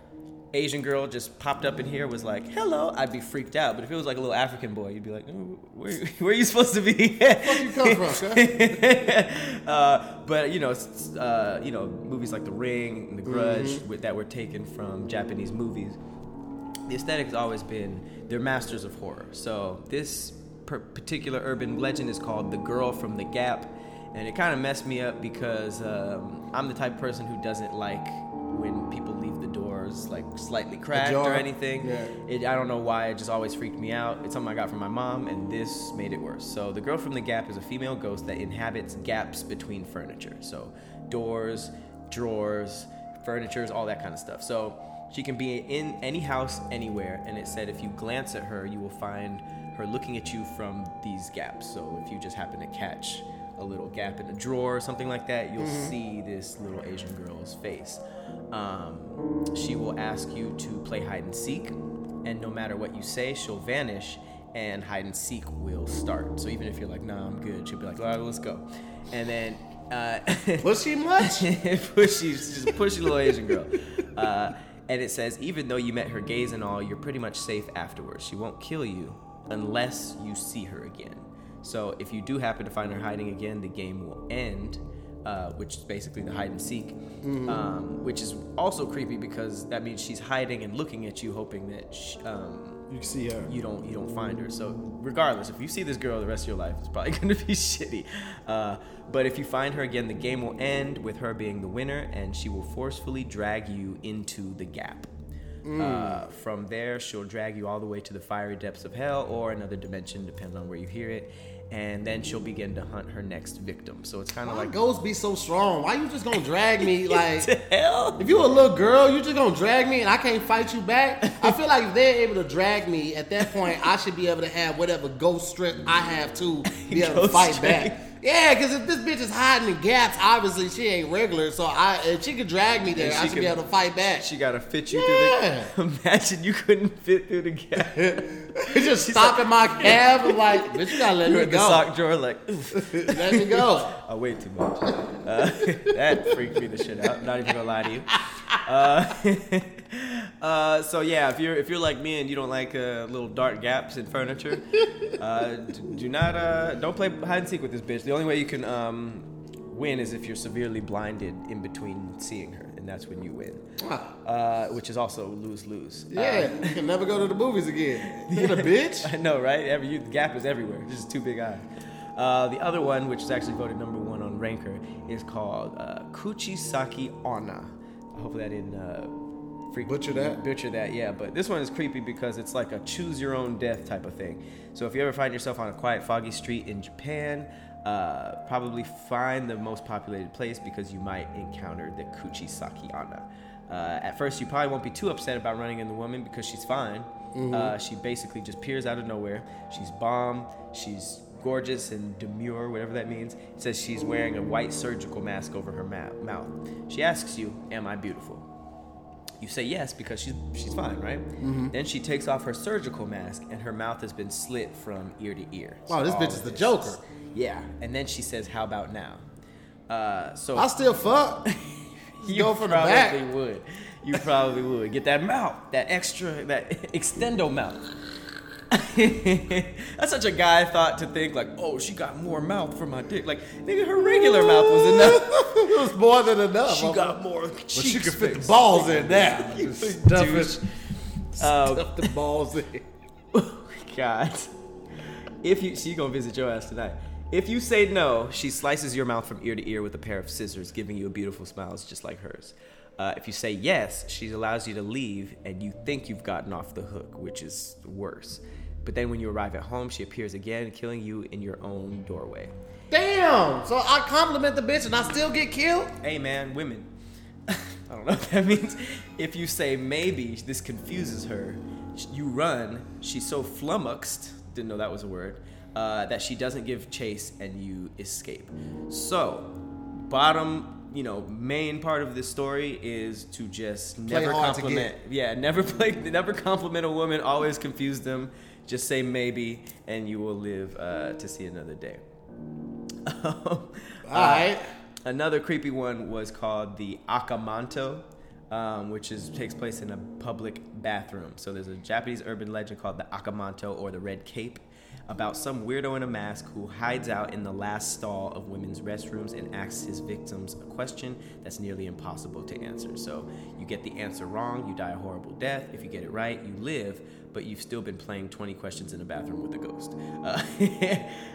Speaker 3: Asian girl just popped up in here was like, "Hello," I'd be freaked out. But if it was like a little African boy, you'd be like, "Oh, "Where, where are you supposed to be?"
Speaker 2: Where you come from,
Speaker 3: uh, but you know, uh, you know, movies like The Ring and The Grudge
Speaker 2: Mm-hmm.
Speaker 3: with, that were taken from Japanese movies. The aesthetic has always been they're masters of horror. So this per- particular urban legend is called "The Girl from the Gap," and it kind of messed me up because um, I'm the type of person who doesn't like when people doors like slightly cracked or anything.
Speaker 2: Yeah.
Speaker 3: It, I don't know why. It just always freaked me out. It's something I got from my mom, and this made it worse. So the girl from the gap is a female ghost that inhabits gaps between furniture. So doors, drawers, furnitures, all that kind of stuff. So she can be in any house anywhere, and it said if you glance at her, you will find her looking at you from these gaps. So if you just happen to catch a little gap in a drawer or something like that, you'll see this little Asian girl's face. Um, she will ask you to play hide and seek, and no matter what you say, she'll vanish, and hide and seek will start. So even if you're like, "Nah, I'm good," she'll be like, "All right, let's go," and then. Uh,
Speaker 2: she much?
Speaker 3: pushy, she's a pushy little Asian girl. Uh, and it says, even though you met her gaze and all, you're pretty much safe afterwards. She won't kill you unless you see her again. So if you do happen to find her hiding again, the game will end, uh, which is basically the hide and seek, um, which is also creepy because that means she's hiding and looking at you, hoping that sh um,
Speaker 2: You see her.
Speaker 3: you don't you don't find her. So regardless, if you see this girl the rest of your life, it's probably going to be shitty. Uh, but if you find her again, the game will end with her being the winner, and she will forcefully drag you into the gap. Uh, from there, she'll drag you all the way to the fiery depths of hell or another dimension, depending on where you hear it. And then she'll begin to hunt her next victim. So it's kind of like
Speaker 2: ghosts be so strong? Why you just gonna drag me like?
Speaker 3: hell.
Speaker 2: If you a little girl, you just gonna drag me and I can't fight you back. I feel like if they're able to drag me at that point, I should be able to have whatever ghost strength I have to be able to fight
Speaker 3: strength.
Speaker 2: back. Yeah, because if this bitch is hiding in gaps, obviously she ain't regular. So I, if she could drag me there, I should be able to fight back.
Speaker 3: She gotta fit you
Speaker 2: Yeah.
Speaker 3: through the. Imagine you couldn't fit through the gap.
Speaker 2: just stopping my cab and like, bitch, you gotta let
Speaker 3: You're
Speaker 2: me
Speaker 3: in the
Speaker 2: go.
Speaker 3: sock drawer, like.
Speaker 2: Let me go.
Speaker 3: I weigh too much. Uh, that freaked me the shit out. Not even gonna lie to you. Uh, uh, so yeah, if you're if you're like me and you don't like uh, little dark gaps in furniture, uh, d- do not uh, don't play hide and seek with this bitch. The only way you can um, win is if you're severely blinded in between seeing her, and that's when you win. Uh, which is also lose lose.
Speaker 2: Yeah, you can never go to the movies again. You a bitch?
Speaker 3: I know, right? Every you, the gap is everywhere. Just two big eyes. Uh, the other one, which is actually voted number one on Ranker, is called uh, Kuchisaki Onna. Hopefully, I didn't uh, freak
Speaker 2: Butcher that?
Speaker 3: Butcher that, yeah. But this one is creepy because it's like a choose your own death type of thing. So if you ever find yourself on a quiet, foggy street in Japan, uh, probably find the most populated place because you might encounter the Kuchisaki Onna. Uh, at first, you probably won't be too upset about running into the woman because she's fine. Uh, she basically just peers out of nowhere. She's bomb. She's gorgeous and demure, whatever that means. It says she's wearing a white surgical mask over her ma- mouth. She asks you, "Am I beautiful?" You say yes because she's she's fine, right? Then she takes off her surgical mask and her mouth has been slit from ear to ear.
Speaker 2: Wow, this bitch is the. Joker.
Speaker 3: Yeah, and then she says, "How about now?" Uh, so
Speaker 2: I still fuck.
Speaker 3: you
Speaker 2: go from the
Speaker 3: probably
Speaker 2: back.
Speaker 3: would. You probably would get that mouth, that extra, that extendo mouth. That's such a guy thought to think like, oh, she got more mouth for my dick. Like, nigga, her regular mouth was enough.
Speaker 2: it was more than enough.
Speaker 3: She got more.
Speaker 2: But she could fit the balls in now. Just stuff it.
Speaker 3: Um,
Speaker 2: Stuff the balls in.
Speaker 3: God. If you she gonna visit your ass tonight. If you say no, she slices your mouth from ear to ear with a pair of scissors, giving you a beautiful smile just like hers. Uh, if you say yes, she allows you to leave, and you think you've gotten off the hook, which is worse. But then when you arrive at home, she appears again, killing you in your own doorway.
Speaker 2: Damn. So I compliment the bitch and I still get killed?
Speaker 3: Hey man, women. I don't know what that means. If you say maybe, this confuses her. You run. She's so flummoxed. Didn't know that was a word. Uh, that she doesn't give chase and you escape. So, bottom, you know, main part of this story is to just never
Speaker 2: hard to
Speaker 3: compliment. Yeah, never play, never compliment a woman. Always confuse them. Just say maybe, and you will live uh, to see another day.
Speaker 2: All right.
Speaker 3: Another creepy one was called the Akamanto, um, which is takes place in a public bathroom. So there's a Japanese urban legend called the Akamanto or the Red Cape about some weirdo in a mask who hides out in the last stall of women's restrooms and asks his victims a question that's nearly impossible to answer. So you get the answer wrong, you die a horrible death. If you get it right, you live, but you've still been playing 20 questions in a bathroom with a ghost. Uh,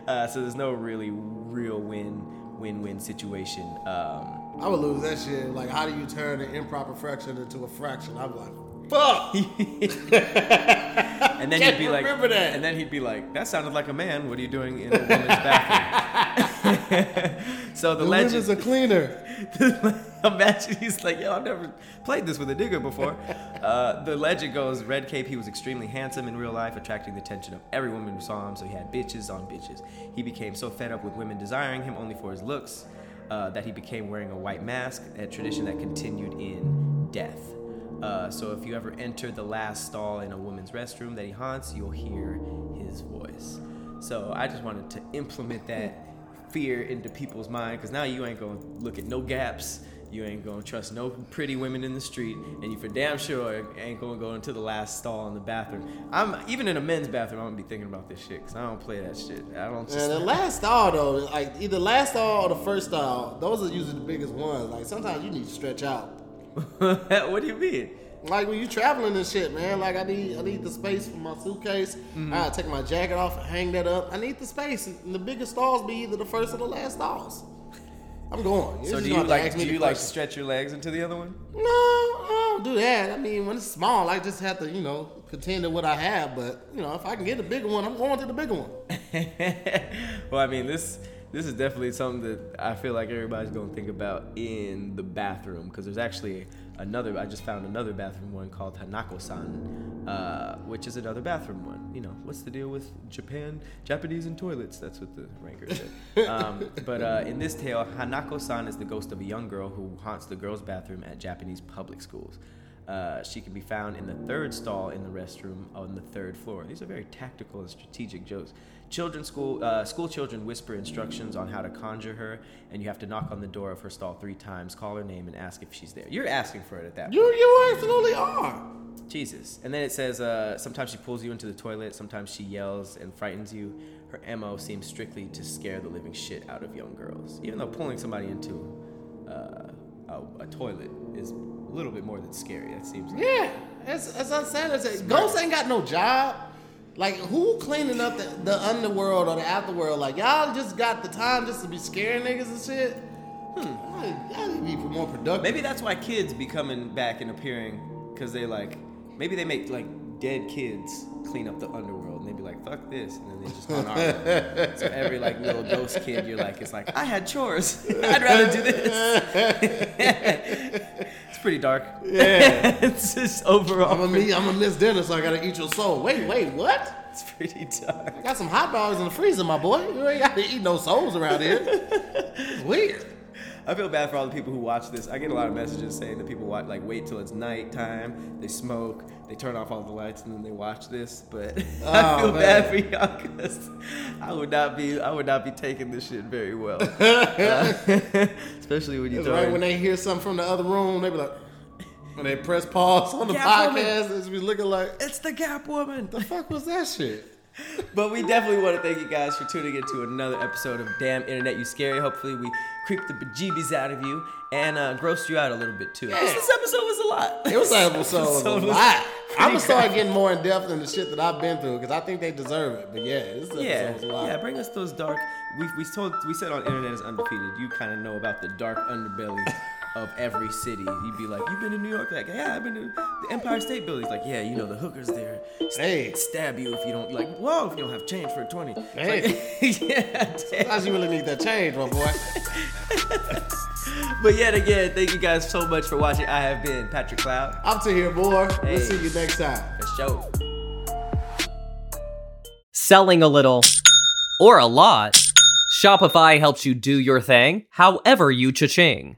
Speaker 3: uh, so there's no really real win win-win situation. Um,
Speaker 2: I would lose that shit. Like, how do you turn an improper fraction into a fraction? I'm like, fuck.
Speaker 3: and then he'd be like,
Speaker 2: that.
Speaker 3: and then he'd be like, that sounded like a man. What are you doing in a woman's bathroom? so the,
Speaker 2: The
Speaker 3: legend,
Speaker 2: women's a cleaner.
Speaker 3: imagine he's like, yo, I've never played this with a digger before. Uh, the legend goes, Red Cape, he was extremely handsome in real life, attracting the attention of every woman who saw him. So he had bitches on bitches. He became so fed up with women desiring him only for his looks uh, that he became wearing a white mask, a tradition that continued in death. Uh, so if you ever enter the last stall in a woman's restroom that he haunts, you'll hear his voice. So I just wanted to implement that fear into people's mind because now you ain't gonna look at no gaps. You ain't gonna trust no pretty women in the street, and you for damn sure ain't gonna go into the last stall in the bathroom. I'm even in a men's bathroom. I'm gonna be thinking about this shit because I don't play that shit. I don't. Just,
Speaker 2: And the last stall though, like either last stall or the first stall, those are usually the biggest ones. Like sometimes you need to stretch out.
Speaker 3: what do you mean?
Speaker 2: Like when you traveling and shit, man. Like I need, I need the space for my suitcase.
Speaker 3: Mm-hmm.
Speaker 2: I take my jacket off and hang that up. I need the space, and the biggest stalls be either the first or the last stalls. I'm going.
Speaker 3: So do you like do you like
Speaker 2: question.
Speaker 3: stretch your legs into the other one?
Speaker 2: No, I don't do that. I mean, when it's small, I just have to, you know, contend to what I have. But you know, if I can get a bigger one, I'm going to the bigger one.
Speaker 3: well, I mean, this this is definitely something that I feel like everybody's gonna think about in the bathroom because there's actually another. I just found another bathroom one called Hanako-san, uh, which is another bathroom one. You know, what's the deal with Japan, Japanese and toilets? That's what the ranker said. um, but uh, in this tale, Hanako-san is the ghost of a young girl who haunts the girls' bathroom at Japanese public schools. Uh, she can be found in the third stall in the restroom on the third floor. These are very tactical and strategic jokes. Children school uh, school children whisper instructions on how to conjure her, and you have to knock on the door of her stall three times, call her name, and ask if she's there. You're asking for it at that point.
Speaker 2: You, you absolutely are.
Speaker 3: Jesus. And then it says uh, sometimes she pulls you into the toilet, sometimes she yells and frightens you. Her MO seems strictly to scare the living shit out of young girls. Even though pulling somebody into uh, a, a toilet is a little bit more than scary. That seems like.
Speaker 2: Yeah, it's, it's unsanitary. Ghosts ain't got no job. Like, who cleaning up the, the underworld or the afterworld? Like, y'all just got the time just to be scaring niggas and shit? Hmm. Y'all need to be more productive.
Speaker 3: Maybe that's why kids be coming back and appearing because they like maybe they make like dead kids clean up the underworld and they be like, "Fuck this," and then they just on our. so every like little ghost kid, you're like, it's like I had chores. I'd rather do this. it's pretty dark.
Speaker 2: Yeah.
Speaker 3: it's just overall.
Speaker 2: I'm gonna miss, I'm gonna dinner, so I gotta eat your soul. Wait, wait, what?
Speaker 3: It's pretty dark.
Speaker 2: I got some hot dogs in the freezer, my boy. You ain't got to eat no souls around here. It's weird.
Speaker 3: I feel bad for all the people who watch this. I get a lot of messages saying that people watch like wait till it's nighttime, they smoke, they turn off all the lights, and then they watch this. But I
Speaker 2: Oh,
Speaker 3: feel
Speaker 2: man.
Speaker 3: bad for y'all because I would not be I would not be taking this shit very well, Uh, especially when you throw
Speaker 2: right when they hear something from the other room, they be like, when they press pause on the
Speaker 3: Yeah, woman.
Speaker 2: podcast, it's be looking like,
Speaker 3: it's the Gap Woman.
Speaker 2: the fuck was that shit?
Speaker 3: But we definitely want to thank you guys for tuning into another episode of Damn Internet You Scary. Hopefully we creep the bejeebies out of you and uh, grossed you out a little bit too. 'Cause This episode was a lot.
Speaker 2: It was an episode
Speaker 3: Episode
Speaker 2: of a lot. I'm gonna start getting more in depth in the shit that I've been through because I think they deserve it. But yeah, this episode
Speaker 3: Yeah,
Speaker 2: was a lot.
Speaker 3: yeah. Bring us those dark. We we told we said on internet is undefeated. You kind of know about the dark underbelly of every city. You'd be like, you've been to New York? Like, yeah, I've been to the Empire State Building. He's like, yeah, you know the hookers there. s-
Speaker 2: Hey.
Speaker 3: stab you if you don't like. Whoa, if you don't have change for a twenty. It's
Speaker 2: Hey.
Speaker 3: like, yeah. damn.
Speaker 2: Sometimes you really need that change, my boy.
Speaker 3: But yet again, thank you guys so much for watching. I have been Patrick Cloud.
Speaker 2: I'm to hear more.
Speaker 3: Hey.
Speaker 2: We'll see you next time.
Speaker 3: For show.
Speaker 1: Selling a little or a lot, Shopify helps you do your thing however you cha-ching.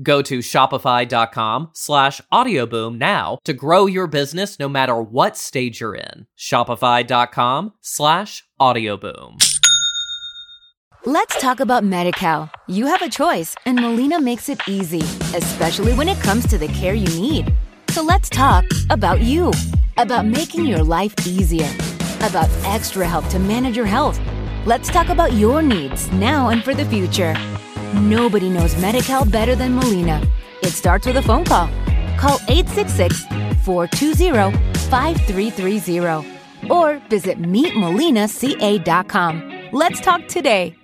Speaker 1: Go to shopify.com slash audioboom now to grow your business no matter what stage you're in. Shopify.com slash audioboom.
Speaker 4: Let's talk about MediCal. You have a choice, and Molina makes it easy, especially when it comes to the care you need. So let's talk about you, about making your life easier, about extra help to manage your health. Let's talk about your needs now and for the future. Nobody knows MediCal better than Molina. It starts with a phone call. Call 866 420 5330 or visit meetmolinaca.com. Let's talk today.